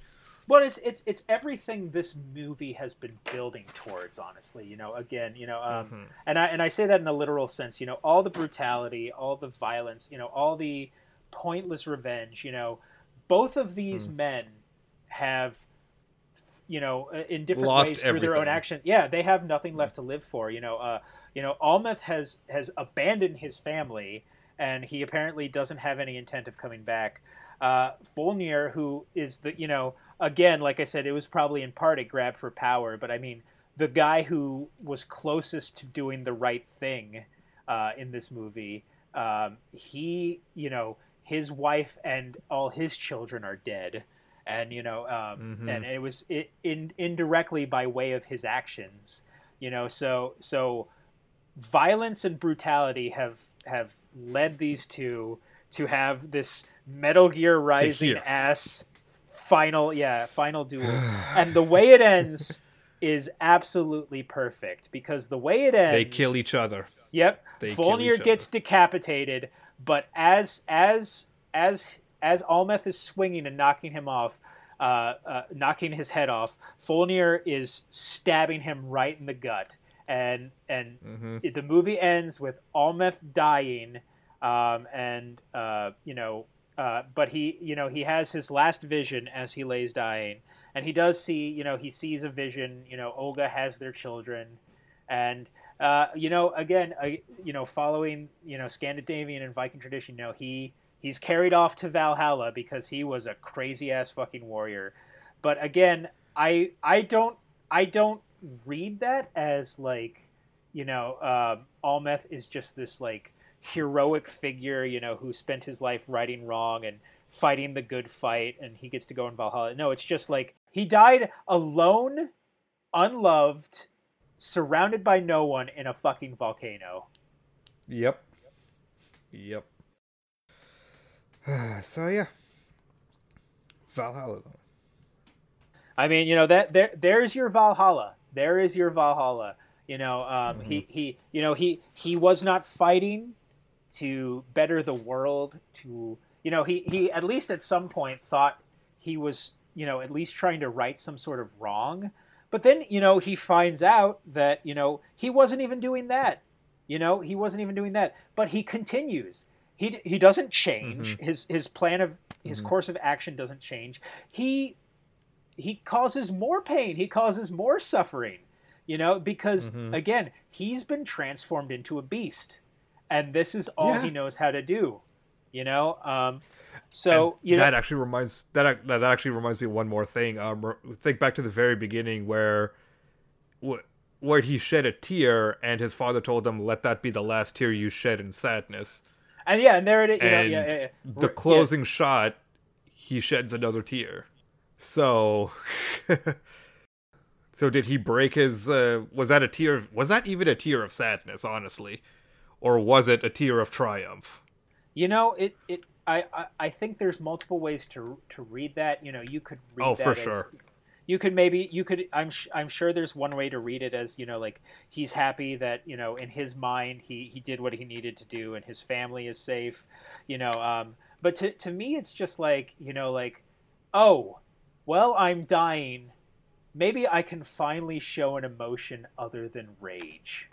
well, it's it's it's everything this movie has been building towards. Honestly, you know, again, you know, um, Mhm. and I and I say that in a literal sense. You know, all the brutality, all the violence, you know, all the pointless revenge. You know, both of these Hmm. men have, you know, uh, in different Lost ways through their own actions. Yeah, they have nothing left to live for. You know, uh, you know, Amleth has has abandoned his family, and he apparently doesn't have any intent of coming back. Uh, Fjölnir, who is the you know again, like I said, it was probably in part a grab for power, but I mean, the guy who was closest to doing the right thing uh, in this movie, um, he, you know, his wife and all his children are dead, and you know, um, Mhm. and it was it, in indirectly by way of his actions, you know, so so violence and brutality have have led these two to have this Metal Gear Rising ass final yeah final duel and the way it ends is absolutely perfect because the way it ends they kill each other Yep. They Fjölnir gets decapitated, but as as as as Amleth is swinging and knocking him off, uh, uh, knocking his head off, Fjölnir is stabbing him right in the gut, and and mm-hmm. the movie ends with Amleth dying, um, and uh, you know, uh, but he you know he has his last vision as he lays dying, and he does see you know he sees a vision. You know, Olga has their children, and uh, you know again uh, you know following you know Scandinavian and Viking tradition, you know he he's carried off to Valhalla because he was a crazy ass fucking warrior. But again, I I don't I don't read that as like you know um, Amleth is just this like heroic figure you know who spent his life righting wrong and fighting the good fight and he gets to go in Valhalla. No, it's just like he died alone, unloved, surrounded by no one in a fucking volcano. Yep. Yep. so yeah. Valhalla. I mean, you know that there there's your Valhalla. There is your Valhalla. You know, um, he he you know he he was not fighting to better the world. To you know he he at least at some point thought he was you know at least trying to right some sort of wrong. But then you know he finds out that you know he wasn't even doing that. You know he wasn't even doing that. But he continues. He he doesn't change. His his plan of his course of action doesn't change. He he causes more pain. He causes more suffering. You know, because Mhm. again, he's been transformed into a beast, and this is all Yeah. he knows how to do. You know, um, so And you know, that actually reminds that that actually reminds me of one more thing. Um, think back to the very beginning where, where he shed a tear, and his father told him, "Let that be the last tear you shed in sadness." and yeah, and there it is. You know, And yeah, yeah, yeah. the Re- yes. closing shot, he sheds another tear. So, so did he break his? Uh, was that a tear? Of, was that even a tear of sadness? Honestly, or was it a tear of triumph? You know, it it I, I I think there's multiple ways to to read that. You know, you could read Oh, that for as- sure. You could maybe you could I'm sh- I'm sure there's one way to read it as you know like he's happy that you know in his mind he he did what he needed to do and his family is safe, you know. Um, but to to me it's just like you know like oh well I'm dying, maybe I can finally show an emotion other than rage.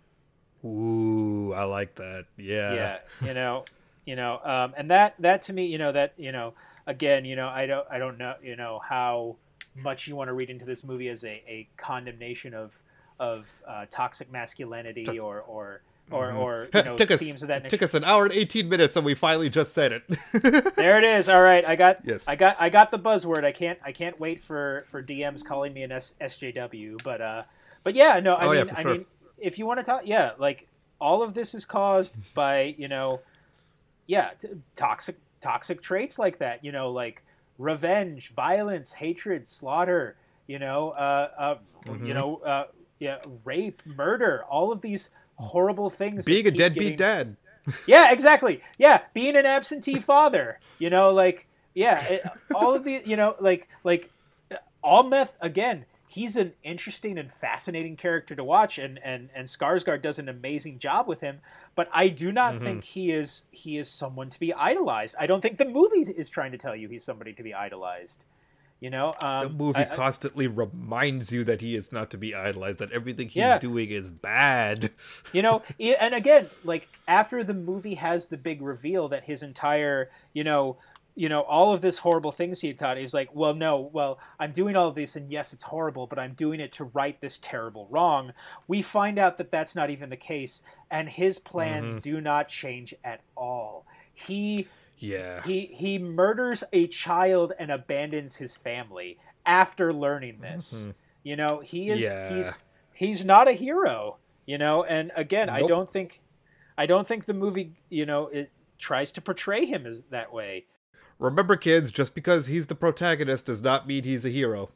Ooh, I like that. Yeah. yeah you know you know um, and that that to me you know that you know again you know i don't i don't know you know how much you want to read into this movie as a, a condemnation of of uh, toxic masculinity or or or, Mhm. or you know took us themes of that took us an hour and 18 minutes and we finally just said it there it is all right i got Yes. i got i got the buzzword i can't i can't wait for for dms calling me an S, sjw but uh but yeah no i Oh, yeah, mean i sure. mean if you want to talk yeah like all of this is caused by you know yeah t- toxic toxic traits like that you know like revenge violence hatred slaughter you know uh, uh you Mhm. know uh yeah rape murder all of these horrible things being a deadbeat getting- dad yeah, exactly. Yeah, being an absentee father. You know, like yeah, it, all of the you know, like like Amleth again. He's an interesting and fascinating character to watch, and and and Skarsgård does an amazing job with him. But I do not Mhm. think he is he is someone to be idolized. I don't think the movie is trying to tell you he's somebody to be idolized. You know, um, the movie I- I- constantly reminds you that he is not to be idolized that everything he's Yeah. doing is bad you know and again like after the movie has the big reveal that his entire you know you know all of this horrible things he had caught he's like well no well i'm doing all of this and yes it's horrible but i'm doing it to right this terrible wrong we find out that that's not even the case and his plans Mhm. do not change at all he yeah he he murders a child and abandons his family after learning this Mhm. you know he is Yeah. he's he's not a hero you know and again i don't think i don't think the movie you know it tries to portray him as that way remember kids just because he's the protagonist does not mean he's a hero.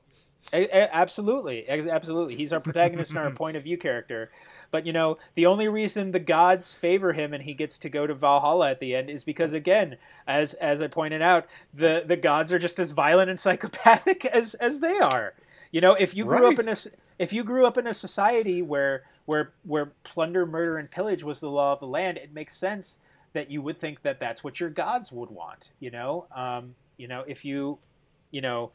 A- a- absolutely. Ex- absolutely. He's our protagonist and our point of view character. But you know the only reason the gods favor him and he gets to go to valhalla at the end is because again as as i pointed out the the gods are just as violent and psychopathic as as they are. You know if you grew up in a if you grew up in a society where where where plunder murder and pillage was the law of the land it makes sense that you would think that that's what your gods would want you know? Um you know if you you know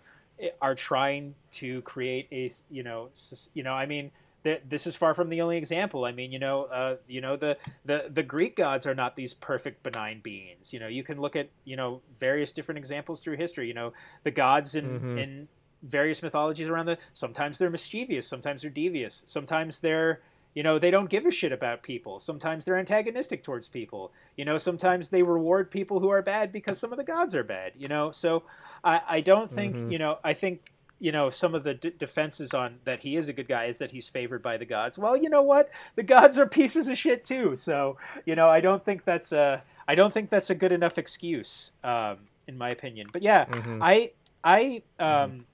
are trying to create a, you know you know i mean th- this is far from the only example. I mean you know uh, you know the, the the greek gods are not these perfect benign beings. You know you can look at you know various different examples through history. You know the gods in Mhm. in various mythologies around the sometimes they're mischievous sometimes they're devious sometimes they're you know they don't give a shit about people. Sometimes they're antagonistic towards people. You know sometimes they reward people who are bad because some of the gods are bad you know? So i i don't think Mhm. you know i think you know some of the d- defenses on that he is a good guy is that he's favored by the gods. Well you know what? The gods are pieces of shit too. So you know i don't think that's a i don't think that's a good enough excuse um in my opinion. But yeah Mhm. I I um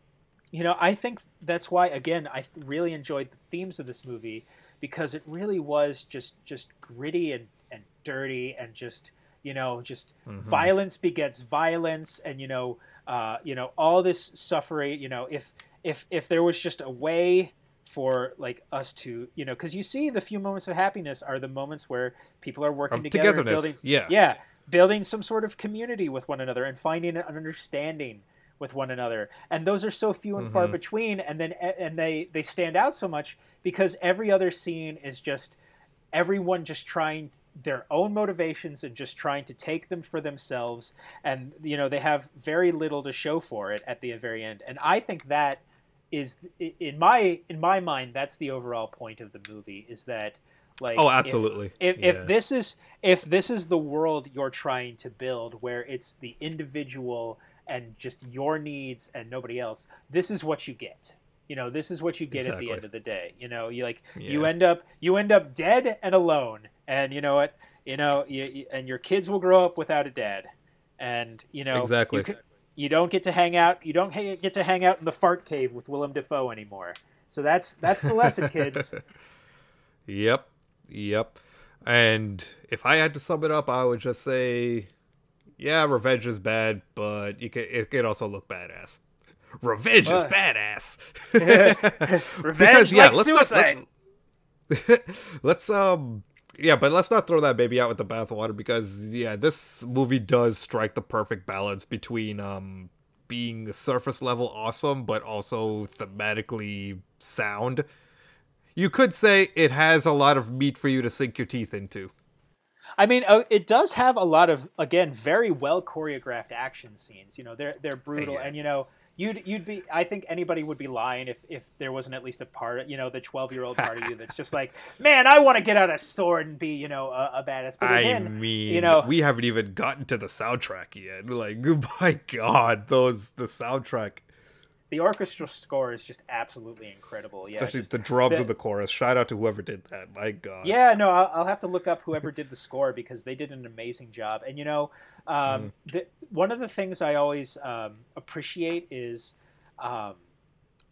you know I think that's why again I really enjoyed the themes of this movie because it really was just just gritty and and dirty and just you know just Mhm. violence begets violence and you know uh you know all this suffering you know if if if there was just a way for like us to you know because you see the few moments of happiness are the moments where people are working Of together building yeah yeah building some sort of community with one another and finding an understanding with one another and those are so few and far Mhm. between and then and they they stand out so much because every other scene is just everyone just trying their own motivations and just trying to take them for themselves and you know they have very little to show for it at the very end and i think that is in my in my mind that's the overall point of the movie is that like oh absolutely if, if, yeah. if this is if this is the world you're trying to build where it's the individual and just your needs and nobody else this is what you get you know this is what you get exactly. at the end of the day you know you like yeah. you end up you end up dead and alone and you know what you know you, you, and your kids will grow up without a dad and you know exactly you, you don't get to hang out. You don't get to hang out in the fart cave with Willem Dafoe anymore. So that's that's the lesson, kids. yep, yep. And if I had to sum it up, I would just say, yeah, revenge is bad, but you can it can also look badass. Revenge uh, is badass. revenge because, yeah, like let's suicide. Not, let, let's um yeah, but let's not throw that baby out with the bathwater because yeah, this movie does strike the perfect balance between um being surface level awesome but also thematically sound. You could say it has a lot of meat for you to sink your teeth into. I mean, uh, it does have a lot of again very well choreographed action scenes. You know, they're they're brutal, yeah. and you know, you'd you'd be I think anybody would be lying if if there wasn't at least a part you know the 12 year old part of you that's just like man I want to get out a sword and be you know a, a badass but again, I mean you know we haven't even gotten to the soundtrack yet like my god those the soundtrack the orchestral score is just absolutely incredible. Yeah, especially just, the drums the, of the chorus. Shout out to whoever did that. My God. Yeah, no, I'll, I'll, have to look up whoever did the score because they did an amazing job. And you know, um, mm. the, one of the things I always um, appreciate is um,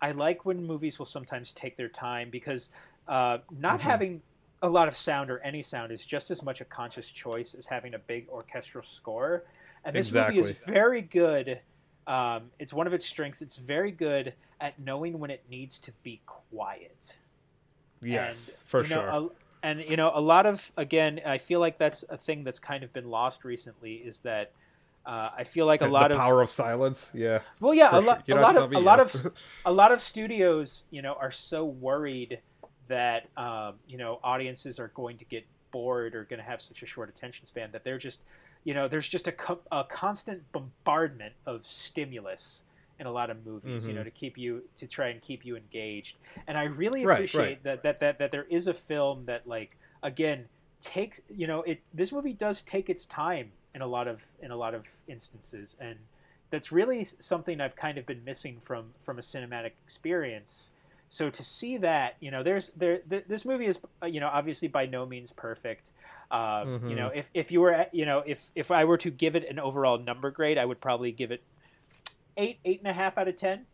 I like when movies will sometimes take their time because uh, not mm-hmm. having a lot of sound or any sound is just as much a conscious choice as having a big orchestral score. And this exactly. movie is very good. Um, it's one of its strengths. It's very good at knowing when it needs to be quiet. Yes, and, for sure. Know, a, and you know, a lot of again, I feel like that's a thing that's kind of been lost recently. Is that uh, I feel like a lot the of power of silence. Yeah. Well, yeah, a, lo- a lot of a lot of a lot of studios, you know, are so worried that um, you know audiences are going to get bored or going to have such a short attention span that they're just, you know, there's just a, co- a constant bombardment of stimulus in a lot of movies, mm-hmm. you know, mm-hmm. to keep you to try and keep you engaged. And I really appreciate right, right. that that that that there is a film that like again takes, you know, it this movie does take its time in a lot of in a lot of instances, and that's really something I've kind of been missing from from a cinematic experience. So to see that, you know, there's there th- this movie is uh, you know obviously by no means perfect. Uh, mm-hmm. You know, if if you were you know if if I were to give it an overall number grade, I would probably give it eight eight and a half out of ten.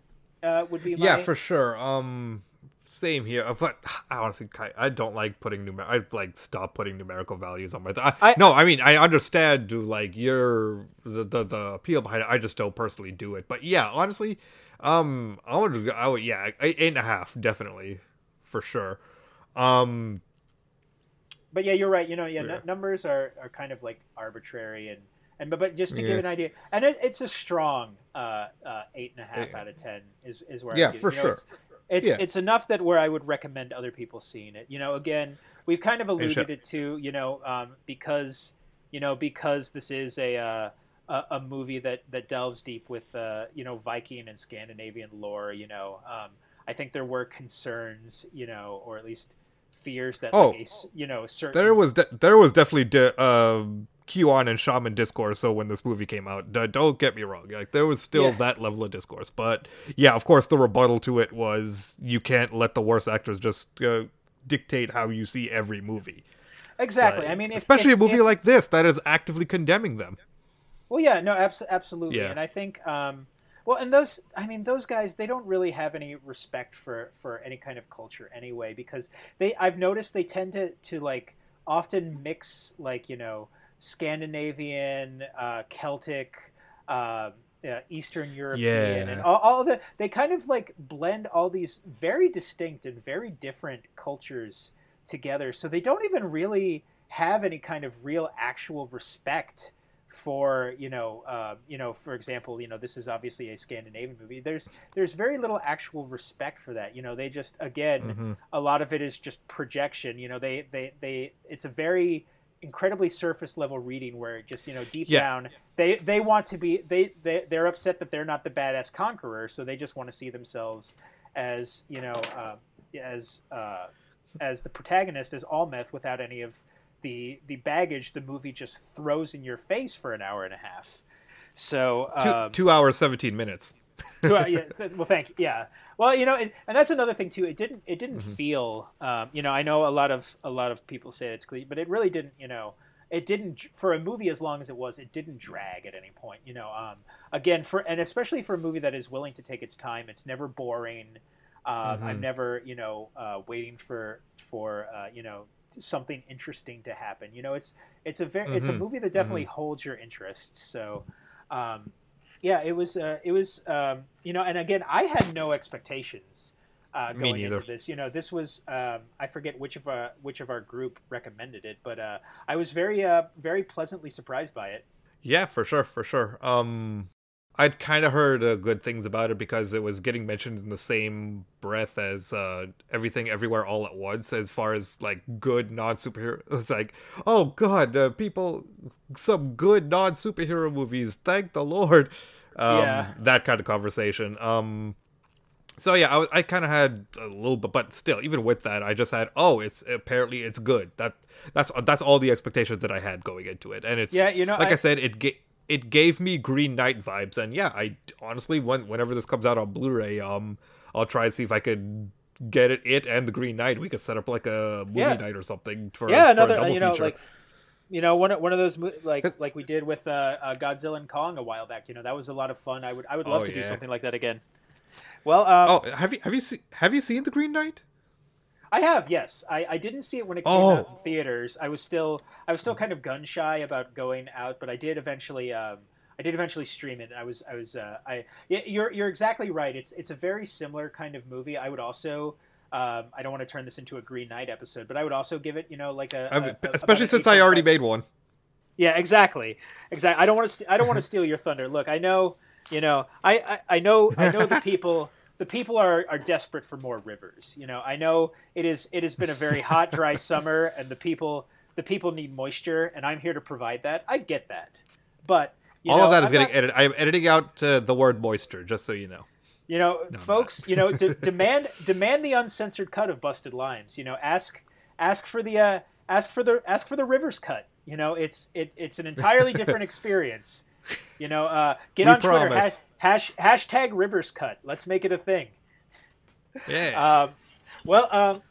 Uh, would be my... yeah for sure. Um, same here, uh, but I honestly I don't like putting numer. I like stop putting numerical values on my. Th- I, I, no, I mean I understand like your the, the the appeal behind it. I just don't personally do it. But yeah, honestly, um, I would I would yeah eight and a half definitely for sure. Um, but yeah, you're right. You know, yeah, yeah. N- numbers are are kind of like arbitrary and. And, but, but just to yeah. give an idea, and it, it's a strong uh, uh, eight and a half out of ten is, is where yeah for you know, sure it's yeah. it's enough that where I would recommend other people seeing it. You know, again, we've kind of alluded it to, you know, um, because you know because this is a, uh, a, a movie that that delves deep with uh, you know Viking and Scandinavian lore. You know, um, I think there were concerns, you know, or at least fears that oh, like a, you know certain there was de- there was definitely de- uh, QAnon and shaman discourse. So when this movie came out, D- don't get me wrong, like there was still yeah. that level of discourse. But yeah, of course, the rebuttal to it was you can't let the worst actors just uh, dictate how you see every movie. Exactly. Like, I mean, if, especially if, a movie if, like this that is actively condemning them. Well, yeah, no, abs- absolutely, yeah. and I think. Um, well, and those, I mean, those guys, they don't really have any respect for for any kind of culture anyway, because they, I've noticed they tend to to like often mix like you know Scandinavian, uh, Celtic, uh, uh, Eastern European, yeah. and all, all the they kind of like blend all these very distinct and very different cultures together. So they don't even really have any kind of real actual respect for you know uh, you know for example you know this is obviously a Scandinavian movie. There's there's very little actual respect for that. You know they just again mm-hmm. a lot of it is just projection. You know they they they it's a very incredibly surface level reading where just you know deep yeah. down they they want to be they, they they're upset that they're not the badass conqueror so they just want to see themselves as you know uh, as uh, as the protagonist as Amleth without any of the the baggage the movie just throws in your face for an hour and a half. So um, two, two hours seventeen minutes. two, uh, yeah, well, thank you. Yeah, well, you know, it, and that's another thing too. It didn't it didn't mm-hmm. feel. Um, you know, I know a lot of a lot of people say it's clean, but it really didn't. You know, it didn't for a movie as long as it was. It didn't drag at any point. You know, um, again for and especially for a movie that is willing to take its time. It's never boring. Um, mm-hmm. I'm never, you know, uh, waiting for for uh, you know something interesting to happen. You know, it's it's a very mm-hmm. it's a mm-hmm. movie that definitely mm-hmm. holds your interest. So, um, yeah, it was uh, it was um, you know, and again, I had no expectations uh, going into this. You know, this was um, I forget which of our which of our group recommended it, but uh, I was very uh, very pleasantly surprised by it. Yeah, for sure, for sure. Um, I'd kind of heard uh, good things about it because it was getting mentioned in the same breath as uh, everything everywhere all at once as far as like good non superhero it's like oh god uh, people some good non superhero movies thank the lord. Um, yeah. that kind of conversation. Um so yeah I, I kind of had a little bit but still even with that I just had oh it's apparently it's good. That that's that's all the expectations that I had going into it and it's yeah you know like I, I said it get it gave me Green Knight vibes, and yeah, I honestly when whenever this comes out on Blu-ray, um, I'll try and see if I could get it it and the Green Knight. We could set up like a movie yeah. night or something for yeah, another you know feature. like you know one one of those like like we did with uh, uh, Godzilla and Kong a while back. You know that was a lot of fun. I would I would love oh, to yeah. do something like that again. Well, um, oh, have you have you seen have you seen the Green Knight? I have, yes. I, I didn't see it when it came oh. out in theaters. I was still I was still kind of gun shy about going out, but I did eventually. Um, I did eventually stream it. I was I was uh, I you're you're exactly right. It's it's a very similar kind of movie. I would also. Um, I don't want to turn this into a Green Knight episode, but I would also give it, you know, like a, a, a especially since I already made one. Yeah, exactly, exactly. I don't want to. St- I don't want to steal your thunder. Look, I know, you know, I, I, I know, I know the people the people are, are desperate for more rivers. You know, I know it is it has been a very hot, dry summer, and the people the people need moisture, and I'm here to provide that. I get that, but all know, of that is I'm getting not... edited. I'm editing out uh, the word moisture, just so you know. You know, no, folks. You know, de- demand demand the uncensored cut of Busted Limes. You know, ask ask for the uh, ask for the ask for the Rivers cut. You know, it's it, it's an entirely different experience. You know, uh, get we on promise. Twitter hash, hash, hashtag Rivers cut. Let's make it a thing. Yeah. Um, well, um,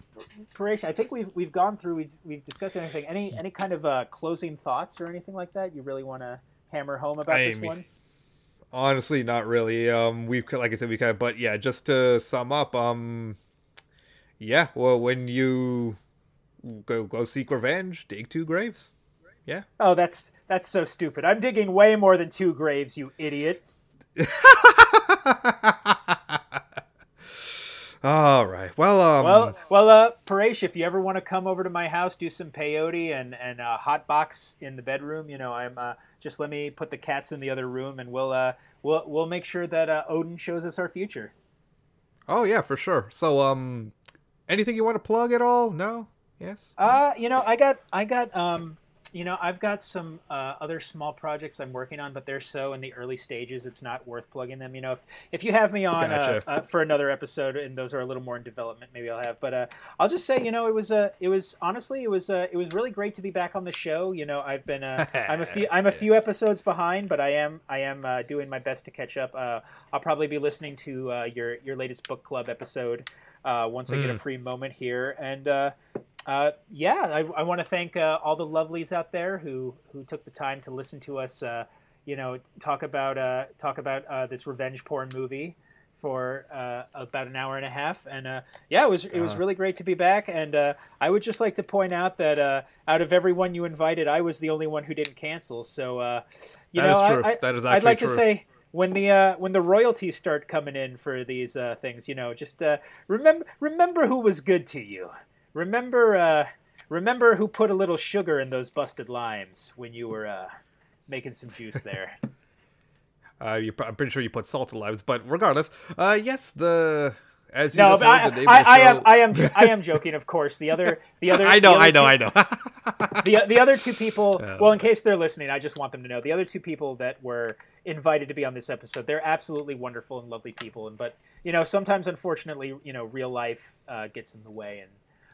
Paresh, I think we've we've gone through. We've we've discussed anything. Any any kind of uh, closing thoughts or anything like that you really want to hammer home about I this mean, one? Honestly, not really. Um, we've like I said, we kind of, but yeah, just to sum up, um, yeah. Well, when you go go seek revenge, dig two graves. Yeah. Oh, that's that's so stupid. I'm digging way more than two graves, you idiot. All right. Well, um, well, well, uh, Paresh, if you ever want to come over to my house, do some peyote and and uh, hot box in the bedroom, you know, I'm uh, just let me put the cats in the other room, and we'll uh, we'll we'll make sure that uh, Odin shows us our future. Oh yeah, for sure. So, um, anything you want to plug at all? No. Yes. Uh, you know, I got I got um you know, I've got some uh, other small projects I'm working on, but they're so in the early stages, it's not worth plugging them. You know, if, if you have me on uh, gotcha. uh, uh, for another episode and those are a little more in development, maybe I'll have. But uh, I'll just say, you know, it was uh, it was honestly, it was it was really great to be back on the show. You know, I've been I'm a few I'm a few episodes behind, but I am I am doing my best to catch up. I'll probably be listening to your your latest book club episode once mm. I get a hmm. free moment here, and uh, yeah, I, I want to thank uh, all the lovelies out there who who took the time to listen to us. Uh, you know, talk about uh, talk about uh, this revenge porn movie for uh, about an hour and a half, and yeah, it was it was uh-huh. really great to be back. And I would just like to point out that out of everyone you invited, I was the only one who didn't cancel. So you that know, is true. I, that is I'd like true. to say when the uh, when the royalties start coming in for these uh, things, you know, just uh, remember remember who was good to you. Remember, uh, remember who put a little sugar in those busted limes when you were uh, making some juice there. uh, you, I'm pretty sure you put salt in limes, but regardless, uh, yes, the as you No, just I, the name I, I am I am I am joking. Of course, the other the other I know, the I know, two- I know. the the other two people Oh, well in case they're listening i just want them to know the other two people that were invited to be on this episode they're absolutely wonderful and lovely people and but you know sometimes unfortunately you know real life uh, gets in the way and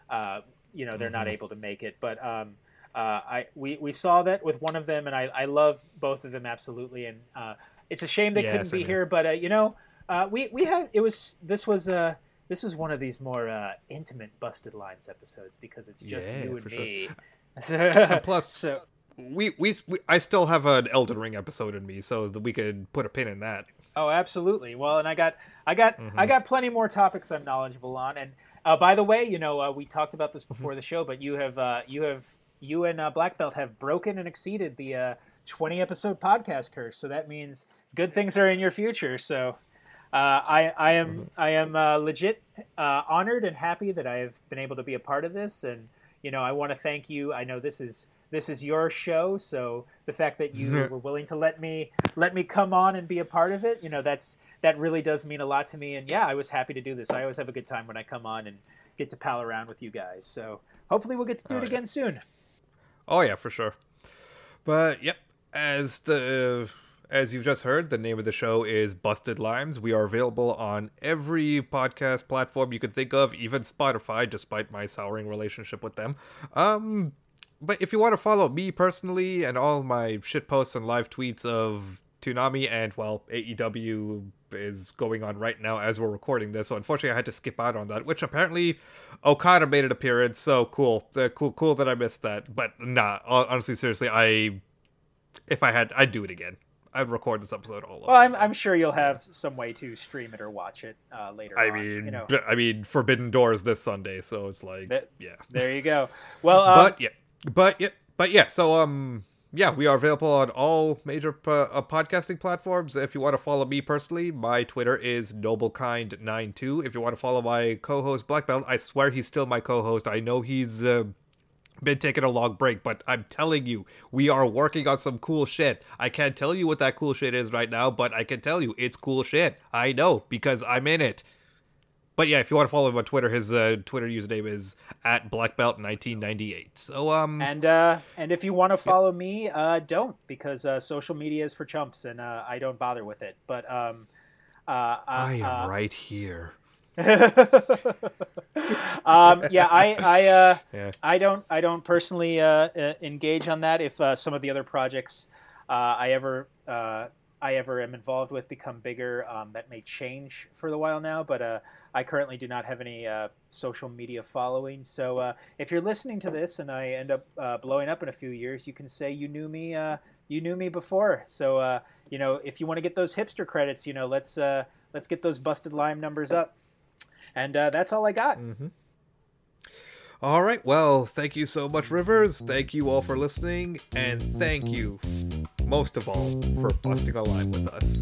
uh, you know they're not Mhm. able to make it but um, uh, I we, we saw that with one of them and I, I love both of them absolutely and uh, it's a shame they Yeah, couldn't be here. here but uh, you know uh, we we had it was this was uh this is one of these more uh, intimate busted limes episodes because it's just Yeah, you and for sure. me And plus, so we, we we I still have an Elden Ring episode in me, so that we could put a pin in that. Oh, absolutely. Well, and I got, I got, Mhm. I got plenty more topics I'm knowledgeable on. And uh, by the way, you know, uh, we talked about this before the show, but you have, uh, you have, you and uh, Black Belt have broken and exceeded the uh, 20 episode podcast curse. So that means good things are in your future. So. Uh, I, I am I am uh, legit uh, honored and happy that I have been able to be a part of this, and you know I want to thank you. I know this is this is your show, so the fact that you were willing to let me let me come on and be a part of it, you know that's that really does mean a lot to me. And yeah, I was happy to do this. I always have a good time when I come on and get to pal around with you guys. So hopefully we'll get to do Oh, it yeah. again soon. Oh yeah, for sure. But yep, as the as you've just heard, the name of the show is Busted Limes. We are available on every podcast platform you can think of, even Spotify, despite my souring relationship with them. Um but if you want to follow me personally and all my shit posts and live tweets of Toonami and well, AEW is going on right now as we're recording this. So unfortunately, I had to skip out on that. Which apparently Okada made an appearance. So cool, uh, cool, cool that I missed that. But nah, honestly, seriously, I if I had, I'd do it again. I'd record this episode all over. Well, I'm. I'm sure you'll have some way to stream it or watch it uh, later. I on, mean, you know, I mean, Forbidden Doors this Sunday, so it's like, yeah. there you go. Well, um, but yeah, but yeah, but yeah. So um, yeah, we are available on all major po- uh, podcasting platforms. If you want to follow me personally, my Twitter is noblekind92. If you want to follow my co-host Black Belt, I swear he's still my co-host. I know he's uh, been taking a long break, but I'm telling you, we are working on some cool shit. I can't tell you what that cool shit is right now, but I can tell you it's cool shit. I know because I'm in it. But yeah, if you want to follow him on Twitter, his uh, Twitter username is at blackbelt1998. So um, And uh, and if you want to follow me, uh, don't because uh, social media is for chumps, and uh, I don't bother with it. But um, uh, I am uh, right here. um, yeah, I I uh, Yeah. I don't I don't personally uh, uh, engage on that. If uh, some of the other projects uh, I ever uh, I ever am involved with become bigger, um, that may change for the while now. But uh, I currently do not have any uh, social media following. So uh, if you're listening to this and I end up uh, blowing up in a few years, you can say you knew me. Uh, you knew me before. So uh, you know if you want to get those hipster credits, you know let's let's get those busted lime numbers up. And that's all I got. Mm-hmm. All right. Well, thank you so much, Rivers. Thank you all for listening, and thank you, most of all, for busting a line with us.